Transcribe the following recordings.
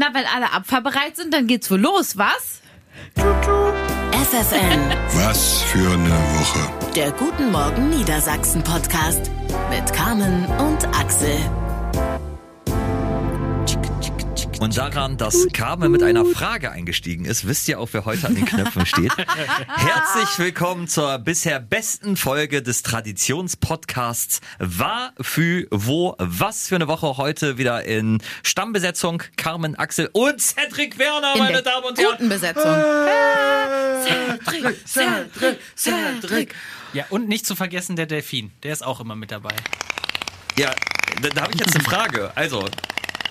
Na, wenn alle abfahrbereit sind, dann geht's wohl los, was? FFN, Was für eine Woche. der Guten Morgen Niedersachsen Podcast mit Carmen und Axel. Und daran, dass Carmen mit einer Frage eingestiegen ist, wisst ihr auch, wer heute an den Knöpfen steht. Herzlich willkommen zur bisher besten Folge des Traditionspodcasts War, Fü, Wo, Was für eine Woche heute wieder in Stammbesetzung. Carmen, Axel und Cedric Werner, In meine Damen und Herren. guten Besetzung. Cedric, Cedric, Cedric. Ja, und nicht zu vergessen der Delfin. Der ist auch immer mit dabei. Ja, da, da habe ich jetzt eine Frage. Also,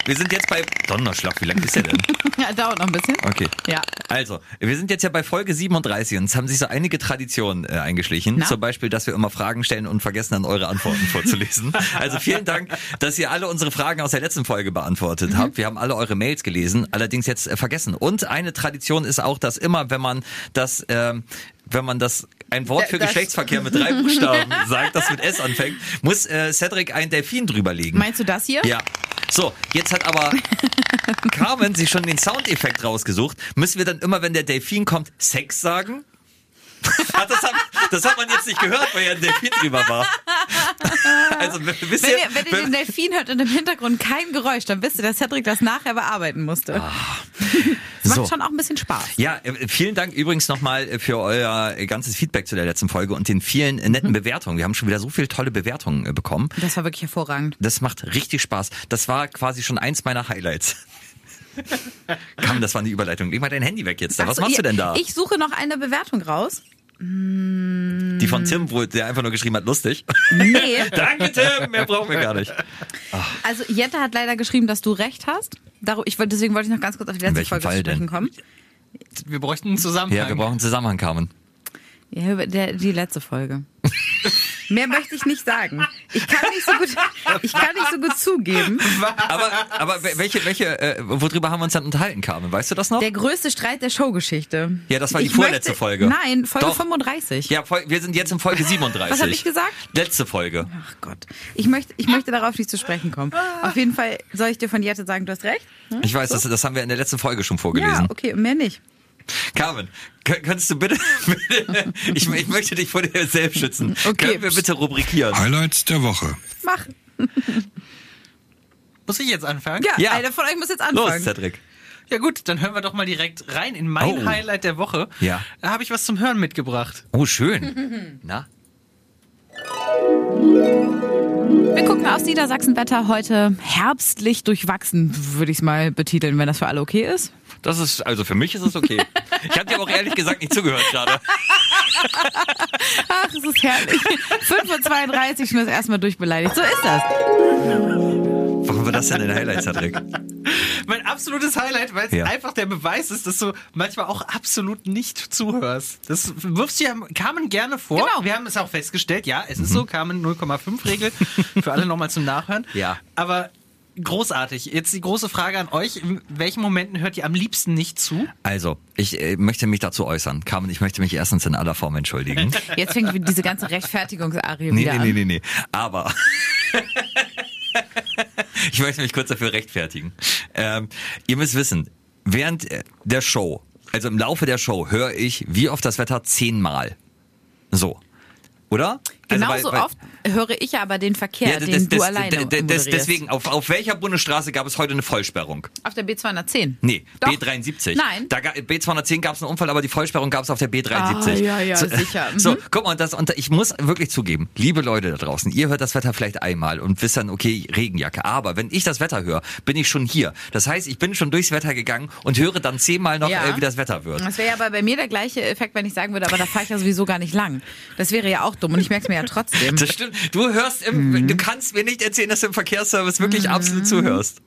wir sind jetzt bei Donnerschlag. Wie lang ist der denn? Ja, dauert noch ein bisschen. Okay. Ja. Also, wir sind jetzt ja bei Folge 37 und es haben sich so einige Traditionen äh, eingeschlichen. Na? Zum Beispiel, dass wir immer Fragen stellen und vergessen dann eure Antworten vorzulesen. Also vielen Dank, dass ihr alle unsere Fragen aus der letzten Folge beantwortet habt. Wir haben alle eure Mails gelesen, allerdings jetzt äh, vergessen. Und eine Tradition ist auch, dass immer, wenn man das, ähm, wenn man das ein Wort für Das- Geschlechtsverkehr mit drei Buchstaben sagt, das mit S anfängt, muss äh, Cedric ein Delfin drüberlegen. Meinst du das hier? Ja. So, jetzt hat aber Carmen sich schon den Soundeffekt rausgesucht. Müssen wir dann immer, wenn der Delfin kommt, Sex sagen? Ach, das, hat, das hat man jetzt nicht gehört, weil ja ein Delfin drüber war. Also, wisst Wenn ihr, wenn ihr den Delfin hört und im Hintergrund kein Geräusch, dann wisst ihr, dass Cedric das nachher bearbeiten musste. Das macht. So. schon auch ein bisschen Spaß. Ja, äh, vielen Dank übrigens nochmal für euer äh, ganzes Feedback zu der letzten Folge und den vielen netten Bewertungen. Wir haben schon wieder so viele tolle Bewertungen äh, bekommen. Das war wirklich hervorragend. Das macht richtig Spaß. Das war quasi schon eins meiner Highlights. Komm, das war eine Überleitung. Leg mal dein Handy weg jetzt. Da. Was Achso, machst du ihr- denn da? Ich suche noch eine Bewertung raus. Die von Tim, wo der einfach nur geschrieben hat, lustig. Nee. Danke, Tim. Mehr brauchen wir gar nicht. Also Jette hat leider geschrieben, dass du recht hast. Daru- Ich, wollte- deswegen wollte ich noch ganz kurz auf die letzte Folge Fall zu sprechen denn? kommen. Wir bräuchten einen Zusammenhang. Ja, wir brauchen einen Zusammenhang, Carmen. Ja, über der, die letzte Folge. Mehr möchte ich nicht sagen. Ich kann nicht so gut, ich kann nicht so gut zugeben. Aber, aber welche, welche, äh, worüber haben wir uns dann unterhalten, Carmen? Weißt du das noch? Der größte Streit der Showgeschichte. Ja, das war die Ich vorletzte möchte- Folge. Nein, Folge Doch. 35. Ja, wir sind jetzt in Folge 37. Was hab ich gesagt? Letzte Folge. Ach Gott. Ich möchte, ich möchte darauf nicht zu sprechen kommen. Auf jeden Fall soll ich dir von Jette sagen, du hast recht. Hm? Ich weiß, das, das haben wir in der letzten Folge schon Ja, vorgelesen. okay, mehr nicht. Carmen, könntest du bitte, bitte ich, ich möchte dich vor dir selbst schützen. Okay. Können wir bitte rubrikieren? Highlights der Woche. Mach. Muss ich jetzt anfangen? Ja, Ja. einer von euch muss jetzt Los, anfangen. Cedric. Ja gut, dann hören wir doch mal direkt rein in mein Oh. Highlight der Woche. Ja. Da habe ich was zum Hören mitgebracht. Oh, schön. Na? Wir gucken aufs Niedersachsenwetter heute herbstlich durchwachsen, würde ich es mal betiteln, wenn das für alle okay ist. Das ist, also für mich ist es okay. Ich habe dir aber auch ehrlich gesagt nicht zugehört gerade. Ach, es ist herrlich. 5.32 Uhr schon das erstmal durchbeleidigt. So ist das. Warum war das denn ein Highlight, Cedric? Mein absolutes Highlight, weil es Ja. einfach der Beweis ist, dass du manchmal auch absolut nicht zuhörst. Das wirfst du ja Carmen gerne vor. Genau. Wir haben es auch festgestellt, ja, es ist so, Carmen 0,5 Regel. Für alle nochmal zum Nachhören. Ja. Aber großartig. Jetzt die große Frage an euch. In welchen Momenten hört ihr am liebsten nicht zu? Also, ich äh, möchte mich dazu äußern. Carmen, ich möchte mich erstens in aller Form entschuldigen. Jetzt fängt diese ganze Rechtfertigungsarie Nee, wieder nee, an. nee, nee, nee. Aber ich möchte mich kurz dafür rechtfertigen. Ähm, ihr müsst wissen, während äh, der Show, also im Laufe der Show, höre ich wie oft das Wetter zehnmal. So. Oder? Also, Genauso weil- weil- oft höre ich aber den Verkehr, Ja, den das- du das- alleine das- das-. Deswegen, auf, auf welcher Bundesstraße gab es heute eine Vollsperrung? Auf der B210. Nee, Doch. B73. Nein. Da, ga- B210 gab es einen Unfall, aber die Vollsperrung gab es auf der B73. Ah, ja, ja, so, sicher. Mhm. So, guck mal, das, und ich muss wirklich zugeben, liebe Leute da draußen, ihr hört das Wetter vielleicht einmal und wisst dann, okay, Regenjacke. Aber wenn ich das Wetter höre, bin ich schon hier. Das heißt, ich bin schon durchs Wetter gegangen und höre dann zehnmal noch, Ja. äh, wie das Wetter wird. Das wäre ja aber bei mir der gleiche Effekt, wenn ich sagen würde, aber da fahre ich ja sowieso gar nicht lang. Das wäre ja auch dumm und ich merke es mir ja trotzdem. Das stimmt. Du hörst, im, Mhm. du kannst mir nicht erzählen, dass du im Verkehrsservice wirklich absolut zuhörst.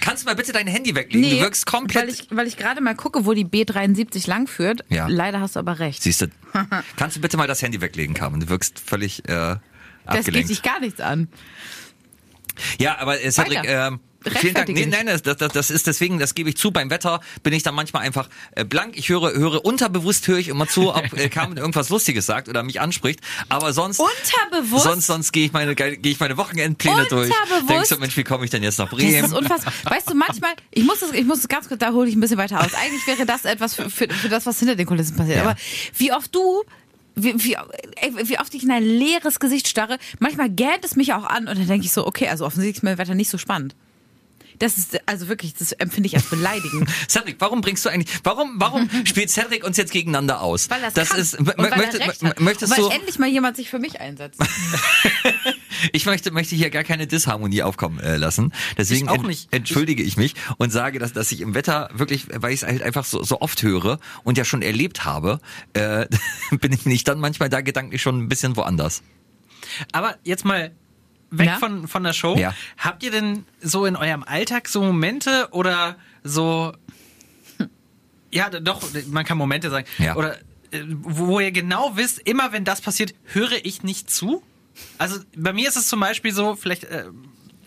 Kannst du mal bitte dein Handy weglegen? du wirkst komplett. weil ich, weil ich gerade mal gucke, wo die B73 lang führt. Ja. Leider hast du aber recht. Siehst du, kannst du bitte mal das Handy weglegen, Carmen? Du wirkst völlig äh, Das geht abgelenkt. dich gar nichts an. Ja, aber äh, Cedric, ähm, Vielen Dank. Nee, nein, das, das, das ist deswegen, das gebe ich zu. Beim Wetter bin ich dann manchmal einfach äh, blank. Ich höre, höre unterbewusst höre ich immer zu, ob äh, Carmen irgendwas Lustiges sagt oder mich anspricht. Aber sonst, Unterbewusst? sonst, sonst gehe ich meine, gehe ich meine Wochenendpläne durch. Denkst du, Mensch, wie komme ich denn jetzt nach Das Bremen? ist unfassbar. Weißt du, manchmal, ich muss das, ich muss das ganz kurz, da hole ich ein bisschen weiter aus. Eigentlich wäre das etwas für, für, für das, was hinter den Kulissen passiert. Ja. Aber wie oft du, wie, wie, wie oft ich in ein leeres Gesicht starre, manchmal gähnt es mich auch an und dann denke ich so, okay, also offensichtlich ist mein Wetter nicht so spannend. Das ist, also wirklich, das empfinde ich als beleidigend. Cedric, warum bringst du eigentlich, warum, warum spielt Cedric uns jetzt gegeneinander aus? Weil das, das kann. ist, und weil möchte, er recht hat. möchtest und weil du, endlich mal jemand sich für mich einsetzt. ich möchte, möchte hier gar keine Disharmonie aufkommen äh, lassen. Deswegen Ich auch nicht. entschuldige ich mich und sage, dass, dass ich im Wetter wirklich, weil ich es halt einfach so, so oft höre und ja schon erlebt habe, äh, bin ich nicht dann manchmal da gedanklich schon ein bisschen woanders. Aber jetzt mal weg Ja? von, von der Show. Ja. Habt ihr denn so in eurem Alltag so Momente oder so. Ja, doch, man kann Momente sagen. Ja. Oder äh, wo ihr genau wisst, immer wenn das passiert, höre ich nicht zu. Also bei mir ist es zum Beispiel so, vielleicht. Äh,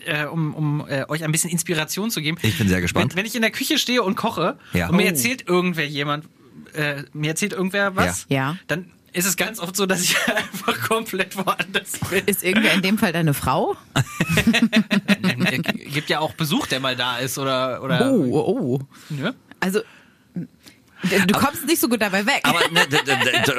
äh, um, um äh, euch ein bisschen Inspiration zu geben. Ich bin sehr gespannt. Wenn, wenn ich in der Küche stehe und koche Ja. und mir Oh. erzählt irgendwer jemand, äh, mir erzählt irgendwer was, Ja. Ja. dann ist es ganz oft so, dass ich einfach komplett woanders bin. Ist irgendwer in dem Fall deine Frau? Gibt ja auch Besuch, der mal da ist oder oder Oh, oh, oh. ne? Also, du kommst nicht so gut dabei weg. Aber, ne,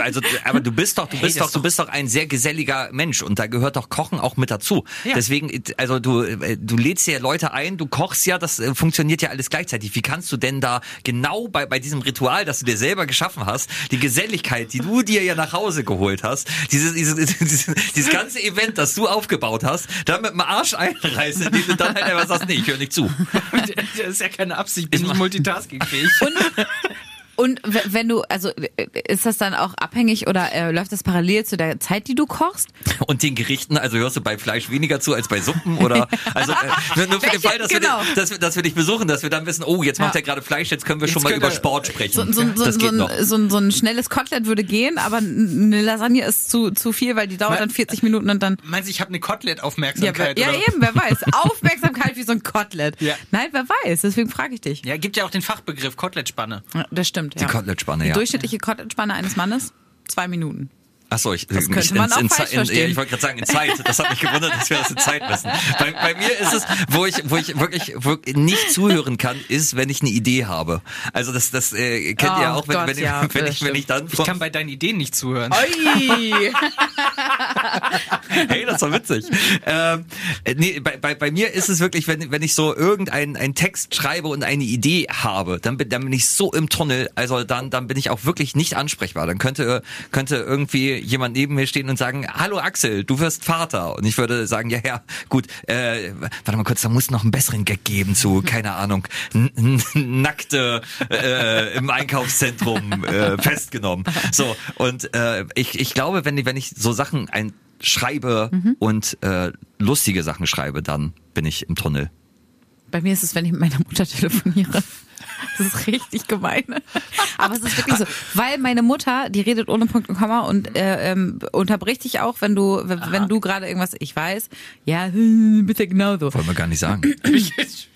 also, aber du bist doch, du bist doch, du bist doch ein sehr geselliger Mensch und da gehört doch Kochen auch mit dazu. Ja. Deswegen, also du, äh, du lädst ja Leute ein, du kochst ja, das äh, funktioniert ja alles gleichzeitig. Wie kannst du denn da genau bei, bei diesem Ritual, das du dir selber geschaffen hast, die Geselligkeit, die du dir ja nach Hause geholt hast, dieses, dieses, dieses, dieses ganze Event, das du aufgebaut hast, da mit dem Arsch einreißen, indem du dann halt einfach sagst, nee, ich höre nicht zu. Das ist ja keine Absicht, ich bin Ich nicht mach- multitaskingfähig. Und w- wenn du, also ist das dann auch abhängig oder äh, läuft das parallel zu der Zeit, die du kochst? Und den Gerichten, also hörst du bei Fleisch weniger zu als bei Suppen oder also äh, nur, nur für den? Fall, dass, Genau. wir, dass, wir, dass wir dich besuchen, dass wir dann wissen, oh, jetzt macht Ja. er gerade Fleisch, jetzt können wir schon Jetzt mal können über Sport sprechen. So, so, so, das so, geht noch. ein, so, ein, so ein schnelles Kotelett würde gehen, aber eine Lasagne ist zu, zu viel, weil die dauert dann 40 Minuten und dann. Meinst du, ich habe eine Ja, Kotelett-Aufmerksamkeit? ja oder? eben, wer weiß. Aufmerksamkeit wie so ein Kotelett. Ja. Nein, wer weiß, deswegen frage ich dich. Ja, gibt ja auch den Fachbegriff Kotelettspanne. Ja, das stimmt. Ja. Kotelettspanne, Die ja. durchschnittliche Kotelettsspanne eines Mannes? Zwei Minuten. Achso, ich, Das könnte man auch in, falsch in, in, verstehen. ich wollte gerade sagen, in Zeit. Das hat mich gewundert, dass wir das in Zeit messen. Bei, bei mir ist es, wo ich, wo ich wirklich, wirklich nicht zuhören kann, ist, wenn ich eine Idee habe. Also das, das äh, kennt ihr Oh auch, wenn, Gott, wenn, ja, wenn, das ich, wenn ich dann Ich kann bei deinen Ideen nicht zuhören. Ui. Hey, das war witzig. ähm, äh, nee, bei, bei, bei mir ist es wirklich, wenn, wenn ich so irgendeinen einen Text schreibe und eine Idee habe, dann bin, dann bin ich so im Tunnel, also dann, dann bin ich auch wirklich nicht ansprechbar. Dann könnte, könnte irgendwie jemand neben mir stehen und sagen, hallo Axel, du wirst Vater. Und ich würde sagen, ja, ja, gut, äh, warte mal kurz, da muss noch einen besseren Gag geben zu, keine Ahnung, nackte äh, im Einkaufszentrum äh, festgenommen. So, und äh, ich, ich glaube, wenn, wenn ich so Sachen ein schreibe und äh, lustige Sachen schreibe, dann bin ich im Tunnel. Bei mir ist es, wenn ich mit meiner Mutter telefoniere. Das ist richtig gemein. Aber es ist wirklich so, weil meine Mutter, die redet ohne Punkt und Komma und äh, ähm, unterbricht dich auch, wenn du, wenn, wenn du gerade irgendwas, ich weiß, ja, bitte genauso. Wollen wir gar nicht sagen.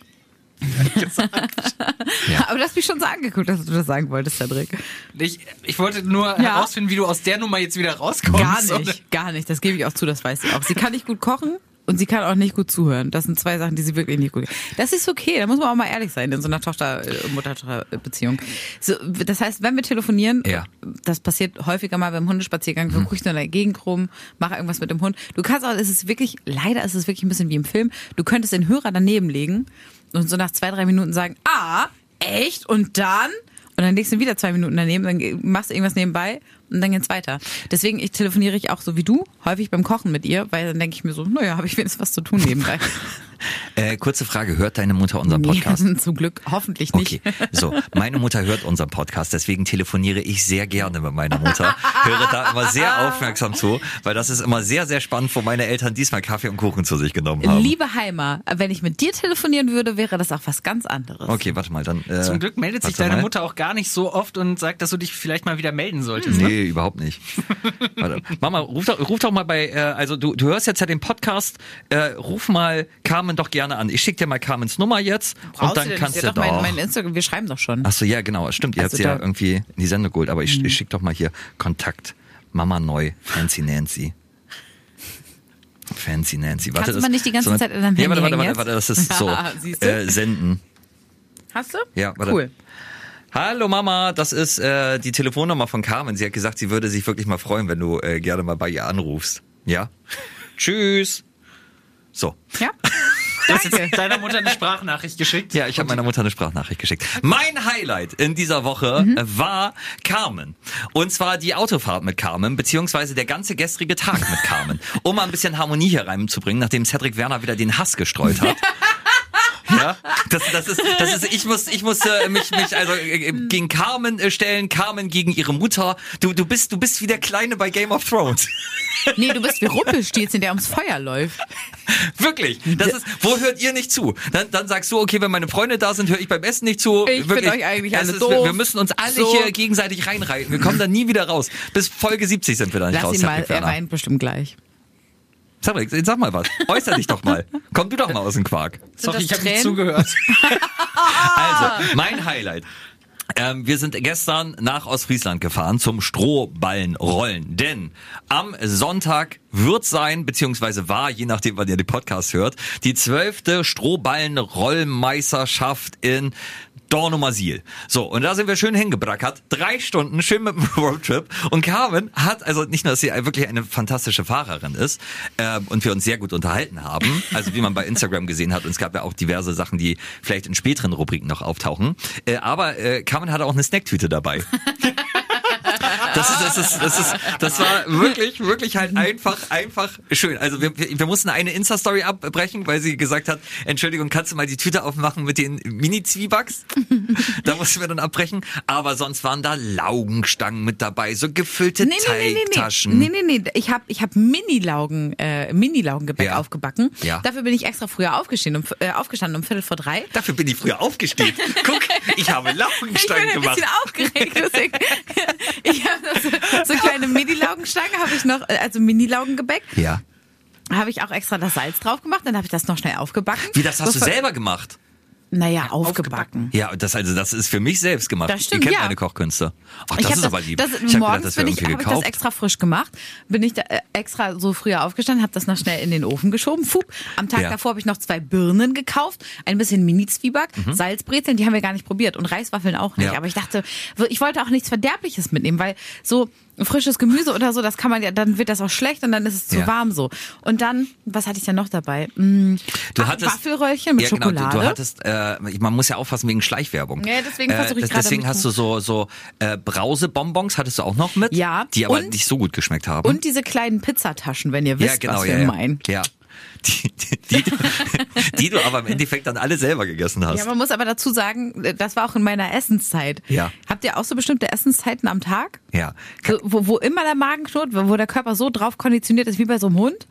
Aber du hast mich schon so angeguckt, dass du das sagen wolltest, Cedric. Ich, ich wollte nur Ja. herausfinden, wie du aus der Nummer jetzt wieder rauskommst. Gar oder? nicht, gar nicht. Das gebe ich auch zu, das weiß sie auch. Sie kann nicht gut kochen und sie kann auch nicht gut zuhören. Das sind zwei Sachen, die sie wirklich nicht gut kann. Das ist okay, da muss man auch mal ehrlich sein in so einer Tochter-Mutter-Beziehung. So, das heißt, wenn wir telefonieren, Ja. das passiert häufiger mal beim Hundespaziergang, dann gucke ich so in der Gegend rum, mache irgendwas mit dem Hund. Du kannst auch, es ist wirklich, leider ist es wirklich ein bisschen wie im Film, du könntest den Hörer daneben legen und so nach zwei, drei Minuten sagen, ah, echt? Und dann? Und dann legst du wieder zwei Minuten daneben, dann machst du irgendwas nebenbei und dann geht's weiter. Deswegen ich telefoniere ich auch so wie du, häufig beim Kochen mit ihr, weil dann denke ich mir so, naja, habe ich wenigstens was zu tun nebenbei. Äh, kurze Frage, hört deine Mutter unseren Podcast? Nee, zum Glück hoffentlich nicht. Okay, so, meine Mutter hört unseren Podcast, deswegen telefoniere ich sehr gerne mit meiner Mutter. Höre da immer sehr aufmerksam zu, weil das ist immer sehr, sehr spannend, wo meine Eltern diesmal Kaffee und Kuchen zu sich genommen haben. Liebe Heimer, wenn ich mit dir telefonieren würde, wäre das auch was ganz anderes. Okay, warte mal, dann. Äh, Zum Glück meldet sich deine mal. Mutter auch gar nicht so oft und sagt, dass du dich vielleicht mal wieder melden solltest. Ne? Nee, überhaupt nicht. Warte. Mama, ruf doch, ruf doch mal bei, äh, also du, du hörst jetzt ja den Podcast, äh, ruf mal Carmen doch gerne an. Ich schicke dir mal Carmens Nummer jetzt Brauchst und dann du denn? kannst du hat doch mein, mein Instagram, wir schreiben doch schon. Achso, ja, genau, stimmt. Ihr Also habt sie ja Mhm. irgendwie in die Sendung geholt, aber ich, ich schicke doch mal hier Kontakt. Mama neu, Fancy Nancy. Fancy Nancy. Warte, Kannst du das, mal nicht die ganze so- Zeit in deinem Ja, warte, Handy warte, warte, warte, das ist so. Du? äh, senden. Hast du? Ja, warte. Cool. Hallo Mama, das ist äh, die Telefonnummer von Carmen. Sie hat gesagt, sie würde sich wirklich mal freuen, wenn du äh, gerne mal bei ihr anrufst. Ja? Tschüss. So. Ja. Du hast jetzt deiner Mutter eine Sprachnachricht geschickt. Ja, ich habe meiner Mutter eine Sprachnachricht geschickt. Mein Highlight in dieser Woche Mhm. äh, war Carmen. Und zwar die Autofahrt mit Carmen, beziehungsweise der ganze gestrige Tag mit Carmen. Um mal ein bisschen Harmonie hier reinzubringen, nachdem Cedric Werner wieder den Hass gestreut hat. Ja, das, das ist, das ist, ich muss, ich muss äh, mich, mich also äh, gegen Carmen äh, stellen, Carmen gegen ihre Mutter. Du, du bist, du bist wie der Kleine bei Game of Thrones. Nee, du bist wie Rumpelstilzchen, der ums Feuer läuft. Wirklich. Das ist, wo hört ihr nicht zu? Dann, dann sagst du, okay, wenn meine Freunde da sind, höre ich beim Essen nicht zu. Ich Wirklich. euch eigentlich alle ist, doof. Wir, wir müssen uns alle So. hier gegenseitig reinreiten. Wir kommen da nie wieder raus. Bis Folge 70 sind wir da nicht Lass raus. ihn mal, er weint bestimmt gleich. Cedric, jetzt sag mal was. Äußer dich doch mal. Komm du doch mal aus dem Quark. Sorry, das ich habe nicht zugehört. Also, mein Highlight. Ähm, wir sind gestern nach Ostfriesland gefahren zum Strohballenrollen. Denn am Sonntag wird sein, beziehungsweise war, je nachdem, wann ihr den Podcast hört, die zwölfte Strohballenrollmeisterschaft in Dornumersiel. So, und da sind wir schön hingebrackert. Drei Stunden schön mit dem Roadtrip. Und Carmen hat, also nicht nur, dass sie wirklich eine fantastische Fahrerin ist ähm, und wir uns sehr gut unterhalten haben, also wie man bei Instagram gesehen hat, und es gab ja auch diverse Sachen, die vielleicht in späteren Rubriken noch auftauchen. Äh, aber äh, Carmen hatte auch eine Snacktüte dabei. Das ist, das ist, das ist, das war wirklich, wirklich halt einfach, einfach schön. Also wir, wir mussten eine Insta-Story abbrechen, weil sie gesagt hat, Entschuldigung, kannst du mal die Tüte aufmachen mit den Mini-Zwiebacks? Da mussten wir dann abbrechen. Aber sonst waren da Laugenstangen mit dabei, so gefüllte Nee, nee, nee, nee, Teigtaschen. nee. Nee, nee, nee. Ich habe ich hab Mini-Laugen, äh, Mini-Laugengebäck Ja. aufgebacken. Ja. Dafür bin ich extra früher aufgestanden, um, äh, aufgestanden um Viertel vor drei. Dafür bin ich früher aufgestehen. Guck, ich habe Ich bin Laugenstangen ein gemacht. bisschen aufgeregt. Deswegen, ich habe so, so kleine Mini-Laugenstangen habe ich noch, äh, also Mini-Laugengebäck. Ja. Habe ich auch extra das Salz drauf gemacht, dann habe ich das noch schnell aufgebacken. Wie, das hast du selber gemacht? Naja, aufgebacken. Ja, das also das ist für mich selbst gemacht. Das stimmt, Ihr kennt ja. meine Kochkünste. Ach, das ich hab ist aber lieb. Das, ich hab gedacht, das wäre ich, habe ich das extra frisch gemacht. Bin ich da äh, extra so früher aufgestanden, habe das noch schnell in den Ofen geschoben. Fup. Am Tag Ja. davor habe ich noch zwei Birnen gekauft, ein bisschen Mini-Zwieback, Mhm. Salzbrezeln, die haben wir gar nicht probiert und Reiswaffeln auch nicht. Ja. Aber ich dachte, ich wollte auch nichts Verderbliches mitnehmen, weil so frisches Gemüse oder so, das kann man ja, dann wird das auch schlecht und dann ist es zu Ja. warm so. Und dann, was hatte ich denn noch dabei? Mm, Du hattest Waffelröllchen mit ja, genau, Schokolade. du, du hattest, äh, man muss ja aufpassen wegen Schleichwerbung. Ja, deswegen versuche ich das- gerade Deswegen hast du so so äh, Brausebonbons hattest du auch noch mit, Ja, die aber und- nicht so gut geschmeckt haben. und diese kleinen Pizzataschen, wenn ihr wisst, ja, genau, was wir ja. meinen. Ja. Die, die, die, die du aber im Endeffekt dann alle selber gegessen hast. Ja, man muss aber dazu sagen, das war auch in meiner Essenszeit. Ja. Habt ihr auch so bestimmte Essenszeiten am Tag? ja. So, wo, wo immer der Magen knurrt, wo der Körper so drauf konditioniert ist wie bei so einem Hund?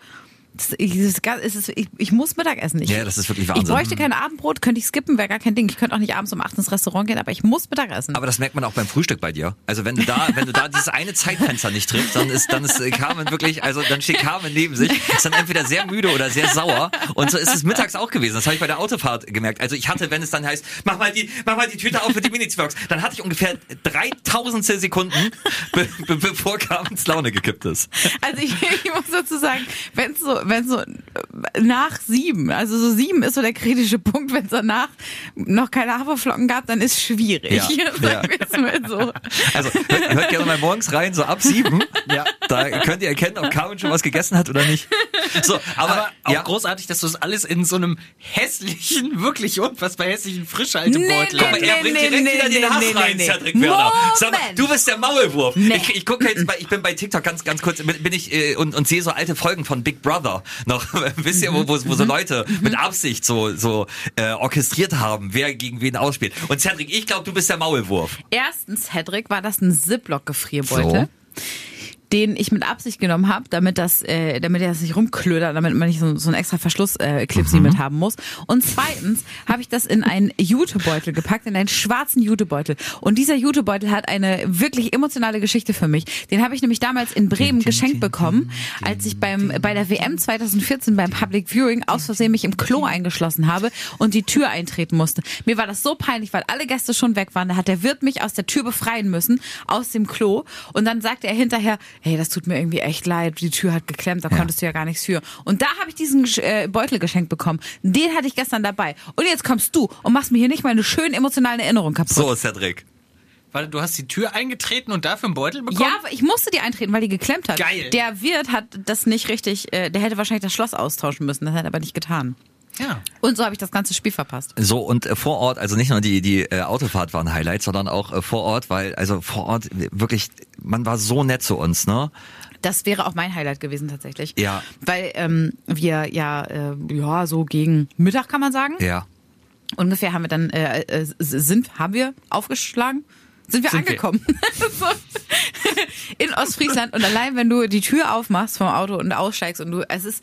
Ich, ich, ich muss Mittag essen. Ich, Ja, das ist wirklich Ich Wahnsinn. bräuchte kein Abendbrot, könnte ich skippen, wäre gar kein Ding. Ich könnte auch nicht abends um 8 ins Restaurant gehen, aber ich muss Mittag essen. Aber das merkt man auch beim Frühstück bei dir. Also wenn du da, wenn du da dieses eine Zeitfenster nicht triffst, dann ist, dann ist äh, Carmen wirklich, also dann steht Carmen neben sich, ist dann entweder sehr müde oder sehr sauer. Und so ist es mittags auch gewesen. Das habe ich bei der Autofahrt gemerkt. Also ich hatte, wenn es dann heißt, mach mal die, mach mal die Tüte auf für die Mini-Zwirks, dann hatte ich ungefähr 3000 Sekunden, be be bevor Carmens Laune gekippt ist. Also ich, ich muss dazu sagen, wenn es so, wenn so nach sieben, also so sieben ist so der kritische Punkt, wenn es danach noch keine Haferflocken gab, dann ist schwierig. Ja, es mal so. Also hört, hört gerne mal morgens rein, so ab sieben. Ja. Da könnt ihr erkennen, ob Carmen schon was gegessen hat oder nicht. So, aber, Aber auch ja. großartig, dass du das alles in so einem hässlichen, wirklich unfassbar hässlichen Frischhaltebeutel Nee, Guck mal, nee, er bringt nee, direkt nee, wieder den nee, Hass nee, rein, nee. Cedric Werner. Sag mal, du bist der Maulwurf. Nee. Ich, ich gucke jetzt, bei, ich bin bei TikTok ganz, ganz kurz, bin ich äh, und, und sehe so alte Folgen von Big Brother noch. Wisst ihr, wo, wo, wo so Mhm. Leute mit Absicht so, so äh, orchestriert haben, wer gegen wen ausspielt. Und Cedric, ich glaube, du bist der Maulwurf. Erstens, Hedrick, war das ein Ziploc-Gefrierbeutel. Den ich mit Absicht genommen habe, damit das, äh, damit er das nicht rumklödert, damit man nicht so, so einen extra Verschlussknipsi äh, Clipsy mit haben muss. Und zweitens habe ich das in einen Jutebeutel gepackt, in einen schwarzen Jutebeutel. Und dieser Jutebeutel hat eine wirklich emotionale Geschichte für mich. Den habe ich nämlich damals in Bremen geschenkt bekommen, als ich beim bei der WM 2014 beim Public Viewing aus Versehen mich im Klo eingeschlossen habe und die Tür eintreten musste. Mir war das so peinlich, weil alle Gäste schon weg waren. Da hat der Wirt mich aus der Tür befreien müssen, aus dem Klo. Und dann sagte er hinterher, hey, das tut mir irgendwie echt leid, die Tür hat geklemmt, da konntest du ja gar nichts für. Und da habe ich diesen äh, Beutel geschenkt bekommen. Den hatte ich gestern dabei. Und jetzt kommst du und machst mir hier nicht mal eine schön emotionale Erinnerung kaputt. So ist der Trick. Warte, du hast die Tür eingetreten und dafür einen Beutel bekommen? Ja, aber ich musste die eintreten, weil die geklemmt hat. Geil. Der Wirt hat das nicht richtig, äh, der hätte wahrscheinlich das Schloss austauschen müssen, das hat er aber nicht getan. Ja. Und so habe ich das ganze Spiel verpasst. So, und äh, vor Ort, also nicht nur die, die äh, Autofahrt war ein Highlight, sondern auch äh, vor Ort, weil, also vor Ort wirklich, man war so nett zu uns, ne? Das wäre auch mein Highlight gewesen tatsächlich. Ja. Weil ähm, wir ja, äh, ja, so gegen Mittag kann man sagen. Ja. Ungefähr haben wir dann, äh, äh, sind, haben wir aufgeschlagen? Sind wir Sind wir. angekommen. so. In Ostfriesland. Und allein, wenn du die Tür aufmachst vom Auto und aussteigst und du, es ist,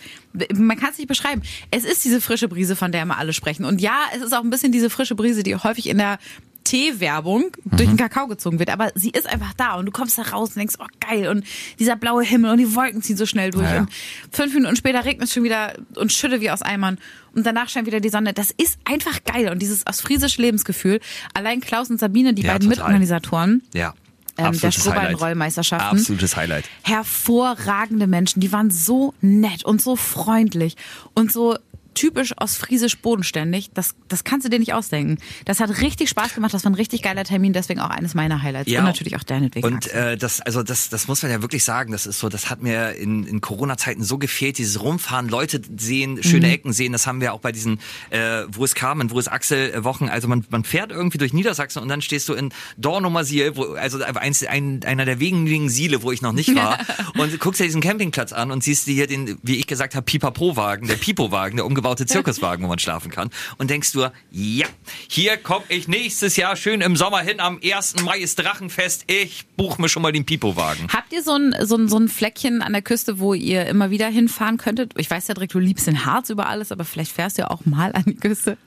man kann es nicht beschreiben. Es ist diese frische Brise, von der immer alle sprechen. Und ja, es ist auch ein bisschen diese frische Brise, die häufig in der Teewerbung durch den Kakao gezogen wird, aber sie ist einfach da und du kommst da raus und denkst, oh geil und dieser blaue Himmel und die Wolken ziehen so schnell durch Ja, ja. und fünf Minuten später regnet es schon wieder und schüttet wie aus Eimern und danach scheint wieder die Sonne. Das ist einfach geil und dieses ostfriesische Lebensgefühl. Allein Klaus und Sabine, die Ja, beiden total. Mitorganisatoren, Ja. ähm, der Absolutes. Strohballen-Rollmeisterschaften. Absolutes Highlight. Hervorragende Menschen, die waren so nett und so freundlich und so typisch ostfriesisch bodenständig. Das, das kannst du dir nicht ausdenken. Das hat richtig Spaß gemacht. Das war ein richtig geiler Termin, deswegen auch eines meiner Highlights. Ja. Und natürlich auch deinetwegen. Und äh, das, also das, das muss man ja wirklich sagen. Das ist so, das hat mir in, in Corona-Zeiten so gefehlt. Dieses Rumfahren, Leute sehen, schöne Ecken sehen. Das haben wir auch bei diesen, äh, wo es Carmen, wo es Axel äh, Wochen. Also man, man fährt irgendwie durch Niedersachsen und dann stehst du in Dornumersiel, wo also eins, ein, einer der wenigen Siele, wo ich noch nicht war. und guckst dir diesen Campingplatz an und siehst dir hier den, wie ich gesagt habe, Pipapo-Wagen, der Pipo-Wagen, der umgebaute Zirkuswagen, wo man schlafen kann. Und denkst du, ja, hier komme ich nächstes Jahr schön im Sommer hin. Am 1. Mai ist Drachenfest. Ich buche mir schon mal den Pipo-Wagen. Habt ihr so ein, so, ein, so ein Fleckchen an der Küste, wo ihr immer wieder hinfahren könntet? Ich weiß ja direkt, du liebst den Harz über alles, aber vielleicht fährst du ja auch mal an die Küste.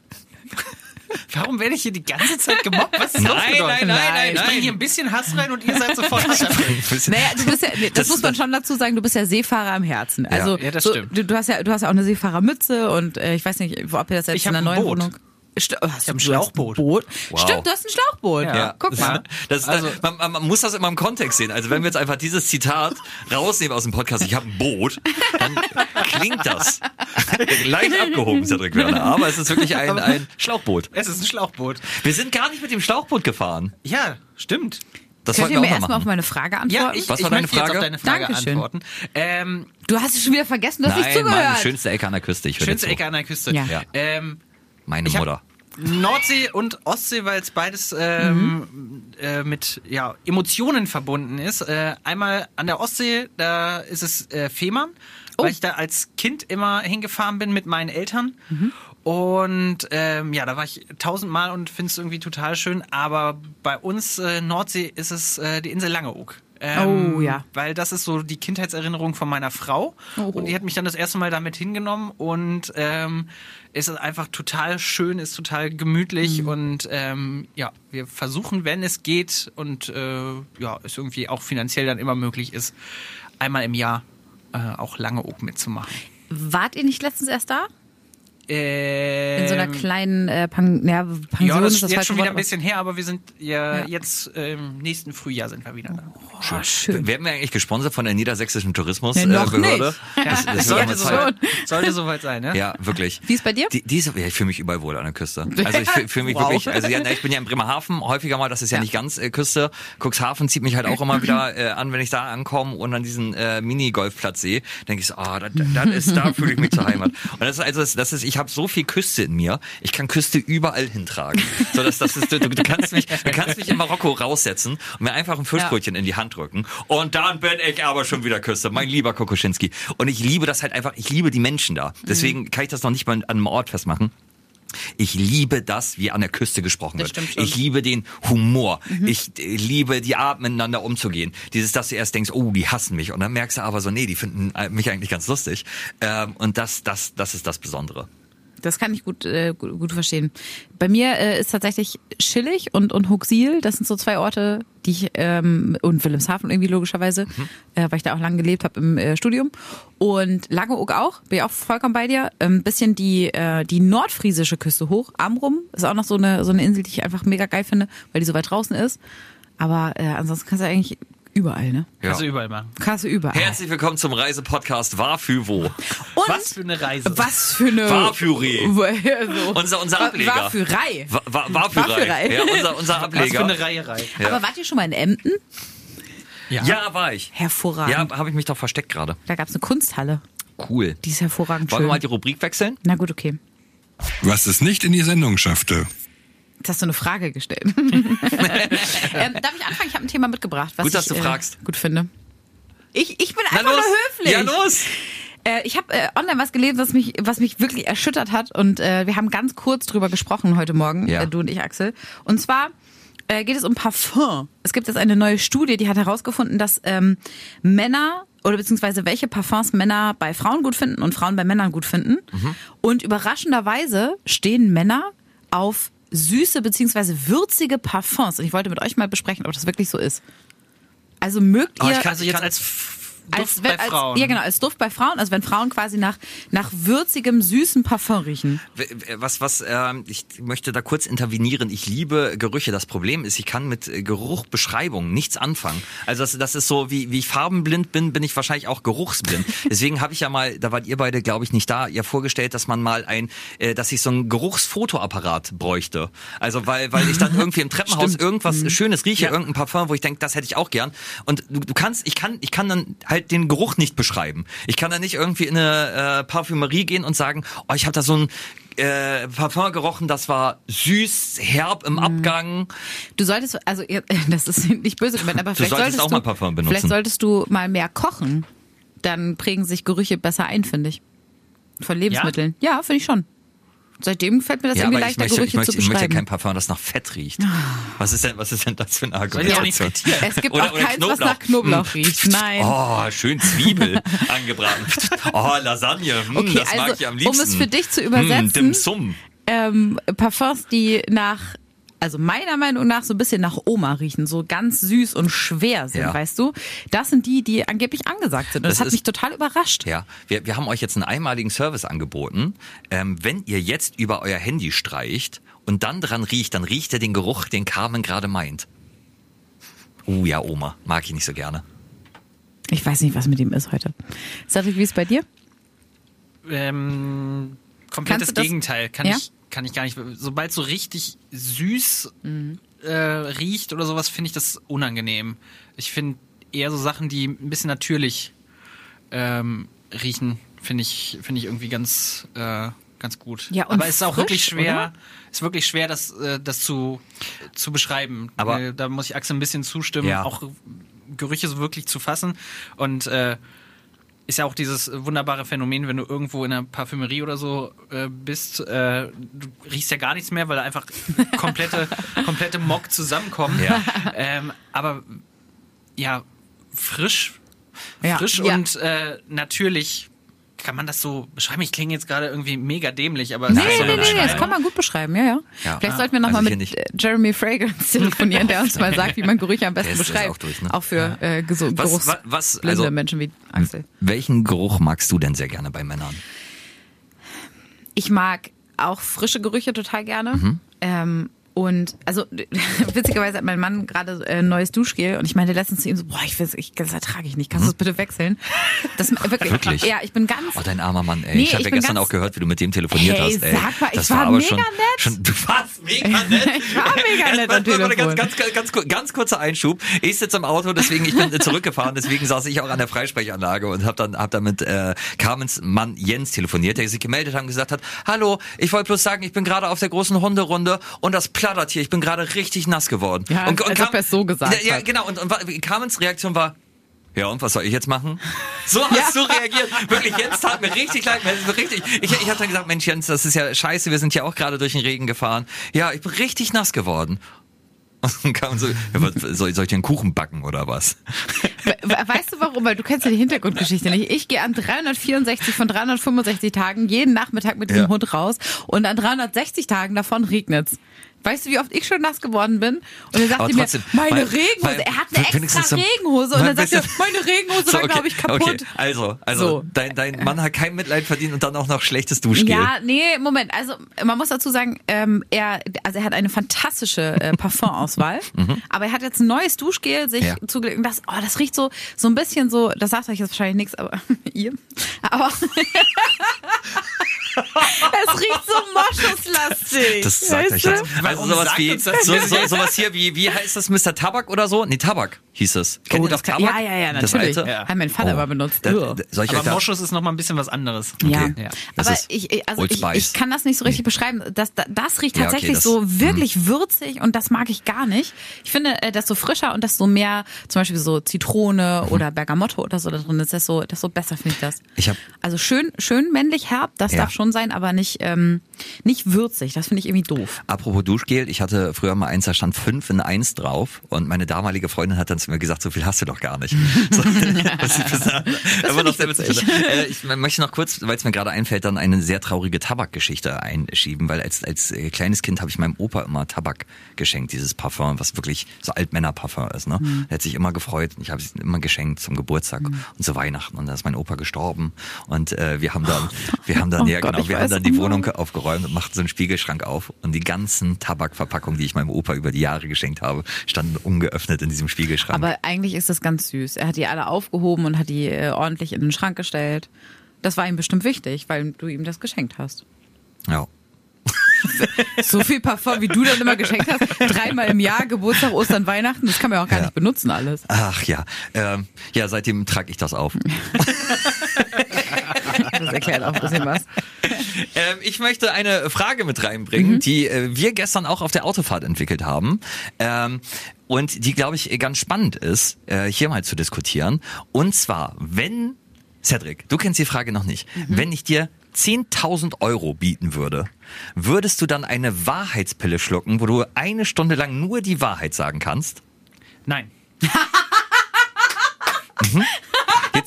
Warum werde ich hier die ganze Zeit gemobbt? Was ist Nein, los mit euch? nein, nein, nein, Ich bringe nein. hier ein bisschen Hass rein und ihr seid sofort. Naja, du bist ja, nee, das, Das- muss man schon dazu sagen, du bist ja Seefahrer im Herzen. Also Ja, das so, stimmt. Du, du hast ja, du hast ja auch eine Seefahrermütze und äh, ich weiß nicht, ob ihr das jetzt Ich in der neuen Boot. Wohnung. St oh, hast Ich hab ein Schlauchboot. Boot. Wow. Stimmt, du hast ein Schlauchboot. Ja. Guck mal. Das, das, Also- man, man, muss das immer im Kontext sehen. Also wenn wir jetzt einfach dieses Zitat rausnehmen aus dem Podcast, ich habe ein Boot, dann klingt das leicht abgehoben, Cedric Werner. Aber es ist wirklich ein, ein Schlauchboot. Es ist ein Schlauchboot. Wir sind gar nicht mit dem Schlauchboot gefahren. Ja, stimmt. Das Könnt ihr mir auch erstmal mal auf meine Frage antworten? Ja, ich, Was ich war deine möchte jetzt Frage? auf deine Frage Dankeschön. antworten. Ähm, du hast es schon wieder vergessen, du hast nicht Nein, Mann, zugehört. schönste Ecke an der Küste. Ich schönste Ecke an der Küste. Ja. Ja. Ähm, Meine Ich hab- Mutter. Nordsee und Ostsee, weil es beides ähm, äh, mit ja, Emotionen verbunden ist. Äh, einmal an der Ostsee, da ist es äh, Fehmarn, weil ich da als Kind immer hingefahren bin mit meinen Eltern. Und ähm, ja, da war ich tausendmal und finde es irgendwie total schön. Aber bei uns äh, Nordsee ist es äh, die Insel Langeoog. Ähm, Oh, ja. Weil das ist so die Kindheitserinnerung von meiner Frau. Oh. Und die hat mich dann das erste Mal damit hingenommen und ähm, es ist einfach total schön, ist total gemütlich Mhm. und ähm, ja, wir versuchen, wenn es geht und äh, ja, es irgendwie auch finanziell dann immer möglich ist, einmal im Jahr äh, auch Langeoog mitzumachen. Wart ihr nicht letztens erst da? Ähm, In so einer kleinen äh, Pen ja, Pension ja, das ist ist das jetzt schon wieder ein bisschen her, aber wir sind ja, Ja. jetzt im nächsten Frühjahr sind wir wieder da. Oh, schön. Werden wir eigentlich gesponsert von der niedersächsischen Tourismusbehörde? Nee, nicht. Das, das ist Sollte, so, Zeit. sollte soweit sein, ne? Ja, wirklich. Wie ist bei dir? Die, diese, ja, ich fühle mich überall wohl an der Küste. Also ich fühle fühl mich Wow. wirklich, also ja, na, ich bin ja in Bremerhaven häufiger mal, das ist ja, nicht ganz äh, Küste. Cuxhaven zieht mich halt auch immer wieder äh, an, wenn ich da ankomme und dann diesen äh, Mini-Golfplatz sehe, denke ich so, ah, da, da, das ist, da fühle ich mich zur Heimat. Und das ist also, das, das ist, ich habe so viel Küste in mir, ich kann Küste überall hintragen. So, das, das ist, du, du kannst mich, du kannst mich in Marokko raussetzen und mir einfach ein Fischbrötchen in die Hand drücken und dann bin ich aber schon wieder Küste, mein lieber Kokoschinski. Und ich liebe das halt einfach, ich liebe die Menschen da. Deswegen kann ich das noch nicht mal an einem Ort festmachen. Ich liebe das, wie an der Küste gesprochen Das wird. Mhm. Ich liebe den Humor. Ich äh, liebe die Art, miteinander umzugehen. Dieses, dass du erst denkst, oh, die hassen mich. Und dann merkst du aber so, nee, die finden äh, mich eigentlich ganz lustig. Ähm, und das, das, das ist das Besondere. Das kann ich gut, äh, gut, gut verstehen. Bei mir äh, ist tatsächlich Schillig und, und Huxil, das sind so zwei Orte, die ich, ähm, und Wilhelmshaven irgendwie logischerweise, Mhm. äh, weil ich da auch lange gelebt habe im äh, Studium. Und Langeoog auch, bin ich auch vollkommen bei dir. Ein ähm, bisschen die, äh, die nordfriesische Küste hoch. Amrum ist auch noch so eine, so eine Insel, die ich einfach mega geil finde, weil die so weit draußen ist. Aber äh, ansonsten kannst du eigentlich überall, ne? Ja. Kannst du überall machen. Kannst du überall. Herzlich willkommen zum Reisepodcast War für wo. Und Was für eine Reise. was für eine... War für Re. so. Unser, unser Ableger. War für Rei. War, war, war für War für Rei. Rei. Ja, unser, unser Was für Ableger. eine Reiherei. Ja. Aber wart ihr schon mal in Emden? Ja, war ich. Hervorragend. Ja, habe ich mich doch versteckt gerade. Da gab's eine Kunsthalle. Cool. Die ist hervorragend Wollen wir schön. mal die Rubrik wechseln? Na gut, okay. Was es nicht in die Sendung schaffte. Jetzt hast du eine Frage gestellt. ähm, darf ich anfangen? Ich habe ein Thema mitgebracht, was Gut, dass ich du äh, fragst. gut finde. Ich, ich bin Na einfach los. nur höflich. Ja, los. Äh, ich habe äh, online was gelesen, was mich, was mich wirklich erschüttert hat. Und äh, wir haben ganz kurz drüber gesprochen heute Morgen, Ja. äh, du und ich, Axel. Und zwar äh, geht es um Parfum. Es gibt jetzt eine neue Studie, die hat herausgefunden, dass ähm, Männer oder beziehungsweise welche Parfums Männer bei Frauen gut finden und Frauen bei Männern gut finden. Mhm. Und überraschenderweise stehen Männer auf süße beziehungsweise würzige Parfums. Und ich wollte mit euch mal besprechen, ob das wirklich so ist. Also mögt Oh, ihr ich kann- Also jetzt als als, bei als. Ja, genau, als Duft bei Frauen, also wenn Frauen quasi nach, nach würzigem, süßen Parfum riechen. Was, was, ähm, ich möchte da kurz intervenieren. Ich liebe Gerüche. Das Problem ist, ich kann mit äh, Geruchbeschreibungen nichts anfangen. Also das, das ist so, wie, wie ich farbenblind bin, bin ich wahrscheinlich auch geruchsblind. Deswegen habe ich ja mal, da wart ihr beide, glaube ich, nicht da, ja vorgestellt, dass man mal ein, äh, dass ich so einen Geruchsfotoapparat bräuchte. Also weil, weil ich dann irgendwie im Treppenhaus irgendwas Schönes rieche, Ja. irgendein Parfum, wo ich denke, das hätte ich auch gern. Und du, du kannst, ich kann, ich kann dann halt den Geruch nicht beschreiben. Ich kann dann nicht irgendwie in eine äh, Parfümerie gehen und sagen, oh, ich habe da so ein äh, Parfum gerochen, das war süß, herb Mhm. im Abgang. Du solltest, also das ist nicht böse gemeint, aber vielleicht solltest solltest auch du, mal Parfum benutzen. Vielleicht solltest du mal mehr kochen. Dann prägen sich Gerüche besser ein, finde ich. Von Lebensmitteln. Ja, finde ich schon. Seitdem fällt mir das Ja, irgendwie leichter, möchte, Gerüche ich, möchte, zu ich möchte beschreiben. kein Parfum, das nach Fett riecht. Was ist denn, was ist denn das für Argumentation? frittieren? es gibt Oder- auch oder keins, was Knoblauch. nach Knoblauch Mm. riecht. Nein. Oh, schön Zwiebel angebraten. Oh, Lasagne. Mm, Okay, das mag also, ich am um liebsten. es für dich zu Mm, übersetzen, Dim Sum. ähm, Parfums, die nach, also meiner Meinung nach so ein bisschen nach Oma riechen, so ganz süß und schwer sind, Ja. weißt du? Das sind die, die angeblich angesagt sind. Und das, Das hat ist- mich total überrascht. Ja, wir, wir haben euch jetzt einen einmaligen Service angeboten. Ähm, wenn ihr jetzt über euer Handy streicht und dann dran riecht, dann riecht er den Geruch, den Carmen gerade meint. Uh ja, Oma, mag ich nicht so gerne. Ich weiß nicht, was mit ihm ist heute. Cedric, wie ist es bei dir? Ähm, komplettes Gegenteil. Kann Ja? ich kann ich gar nicht. Sobald so richtig süß Mhm. äh, riecht oder sowas, finde ich das unangenehm. Ich finde eher so Sachen, die ein bisschen natürlich ähm, riechen, finde ich finde ich irgendwie ganz äh, ganz gut. Ja, und Aber es ist auch frisch, wirklich schwer. oder? Ist wirklich schwer, das äh, das zu zu beschreiben. Aber- da muss ich Axel ein bisschen zustimmen. Ja. Auch Gerüche so wirklich zu fassen und äh, ist ja auch dieses wunderbare Phänomen, wenn du irgendwo in einer Parfümerie oder so äh, bist, äh, du riechst ja gar nichts mehr, weil da einfach komplette, komplette Mock zusammenkommen. Ja. Ähm, aber ja, frisch, frisch Ja. und äh, natürlich kann man das so beschreiben. Ich klinge jetzt gerade irgendwie mega dämlich, aber Nee, so nee, nee, nee, das kann man gut beschreiben, ja, ja. Ja. Vielleicht Ah, sollten wir nochmal also mit nicht. äh, Jeremy Fragrance telefonieren, der uns mal sagt, wie man Gerüche am besten ist- der ist beschreibt. auch durch, ne? Auch für äh, gesund, Was- was- was- also- Menschen wie Axel. Welchen Geruch magst du denn sehr gerne bei Männern? Ich mag auch frische Gerüche total gerne. Mhm. Ähm, und also witzigerweise hat mein Mann gerade äh, ein neues Duschgel und ich meinte letztens zu ihm so, boah, ich, will's, ich das ertrage ich nicht, kannst du das bitte wechseln? Das wirklich, Mhm. Wirklich? Ja, ich bin ganz Oh, dein armer Mann, ey. Nee, ich habe ja gestern auch gehört, wie du mit dem telefoniert Hey, hast, ey. sag mal, ich das war aber mega schon, nett. Schon, du warst mega nett. Ich war mega nett am Telefon. Ganz, ganz, ganz, ganz, ganz kurzer Einschub. Ich sitze im Auto, deswegen ich bin zurückgefahren, deswegen saß ich auch an der Freisprechanlage und habe dann, hab dann mit äh, Carmens Mann Jens telefoniert, der sich gemeldet hat und gesagt hat, hallo, ich wollte bloß sagen, ich bin gerade auf der großen Hunderunde und das plattert hier, ich bin gerade richtig nass geworden. Ja, und, als ob er es so gesagt ja, ja, genau. Und, und wa- Carmens Reaktion war, Ja, und was soll ich jetzt machen? So hast du reagiert. Wirklich, Jens tat mir richtig leid. mir ist Richtig. Ich, ich habe dann gesagt, Mensch, Jens, das ist ja scheiße, wir sind ja auch gerade durch den Regen gefahren. Ja, ich bin richtig nass geworden. Und dann kam so, ja, was, soll, ich dir einen Kuchen backen oder was? We- Weißt du warum? Weil du kennst ja die Hintergrundgeschichte nicht. Ich gehe an 364 von 365 Tagen jeden Nachmittag mit diesem Ja. Hund raus und an 360 Tagen davon regnet's. Weißt du, wie oft ich schon nass geworden bin? Und er sagte mir, meine weil- Regenhose. weil- er hat eine extra so- Regenhose. Und dann sagt er, meine Regenhose war, glaube ich, kaputt. Okay, also, also So. dein, dein Mann hat kein Mitleid verdient und dann auch noch schlechtes Duschgel. Ja, nee, Moment. Also man muss dazu sagen, ähm, er, also er hat eine fantastische äh, Parfumauswahl, aber er hat jetzt ein neues Duschgel sich Mhm. Ja. zugelegt. Und das, oh, das riecht so so ein bisschen so. Das sagt euch jetzt wahrscheinlich nichts, aber ihr. Aber es riecht so moschuslastig. Das sagt euch jetzt. Also Warum sowas wie, das so, jetzt? so, sowas hier wie, wie heißt das, Mr. Tabak oder so? Nee, Tabak hieß es. Kennt Oh, ihr das Tabak? ja, ja, ja, Das natürlich. alte? Ja. Hat mein Vater Oh. mal benutzt. Da, da, Aber Moschus ist noch mal ein bisschen was anderes. Ja, Okay. Ja. Das aber ich, also ich, ich kann das nicht so richtig beschreiben. Das, das, das riecht Ja, okay, tatsächlich das- hm. so wirklich würzig und das mag ich gar nicht. Ich finde, äh, desto frischer und desto mehr, zum Beispiel so Zitrone Mhm. oder Bergamotto oder so da drin ist, desto, desto besser finde ich das. Ich hab- also schön, schön männlich herb, das Ja. darf schon sein, aber nicht, ähm, nicht würzig. Das finde ich irgendwie doof. Apropos Duschgel, ich hatte früher mal eins, da stand fünf in eins drauf und meine damalige Freundin hat dann zu mir gesagt, so viel hast du doch gar nicht. So, was ich immer noch sehr witzig finde. Äh, Ich möchte noch kurz, weil es mir gerade einfällt, dann eine sehr traurige Tabakgeschichte einschieben, weil als, als äh, kleines Kind habe ich meinem Opa immer Tabak geschenkt, dieses Parfum, was wirklich so Altmänner-Parfum ist. Ne? Er hat sich immer gefreut und ich habe es immer geschenkt zum Geburtstag und zu Weihnachten und dann ist mein Opa gestorben und äh, wir haben dann, wir haben dann, Oh ja Gott, genau, wir haben dann die oh. Wohnung aufgeräumt und machten so einen Spiegelschrank auf und die ganzen Tabakverpackungen, die ich meinem Opa über die Jahre geschenkt habe, standen ungeöffnet in diesem Spiegelschrank. Aber eigentlich ist das ganz süß. Er hat die alle aufgehoben und hat die äh, ordentlich in den Schrank gestellt. Das war ihm bestimmt wichtig, weil du ihm das geschenkt hast. ja. So viel Parfum, wie du dann immer geschenkt hast. Dreimal im Jahr, Geburtstag, Ostern, Weihnachten. Das kann man ja auch gar Ja. nicht benutzen alles. Ach ja, ähm, ja, seitdem trage ich das auf. Das erklärt auch ein bisschen was. ähm, ich möchte eine Frage mit reinbringen, die äh, wir gestern auch auf der Autofahrt entwickelt haben. Ähm, und die, glaube ich, ganz spannend ist, äh, hier mal zu diskutieren. Und zwar, wenn, Cedric, du kennst die Frage noch nicht, wenn ich dir 10.000 Euro bieten würde, würdest du dann eine Wahrheitspille schlucken, wo du eine Stunde lang nur die Wahrheit sagen kannst? Nein.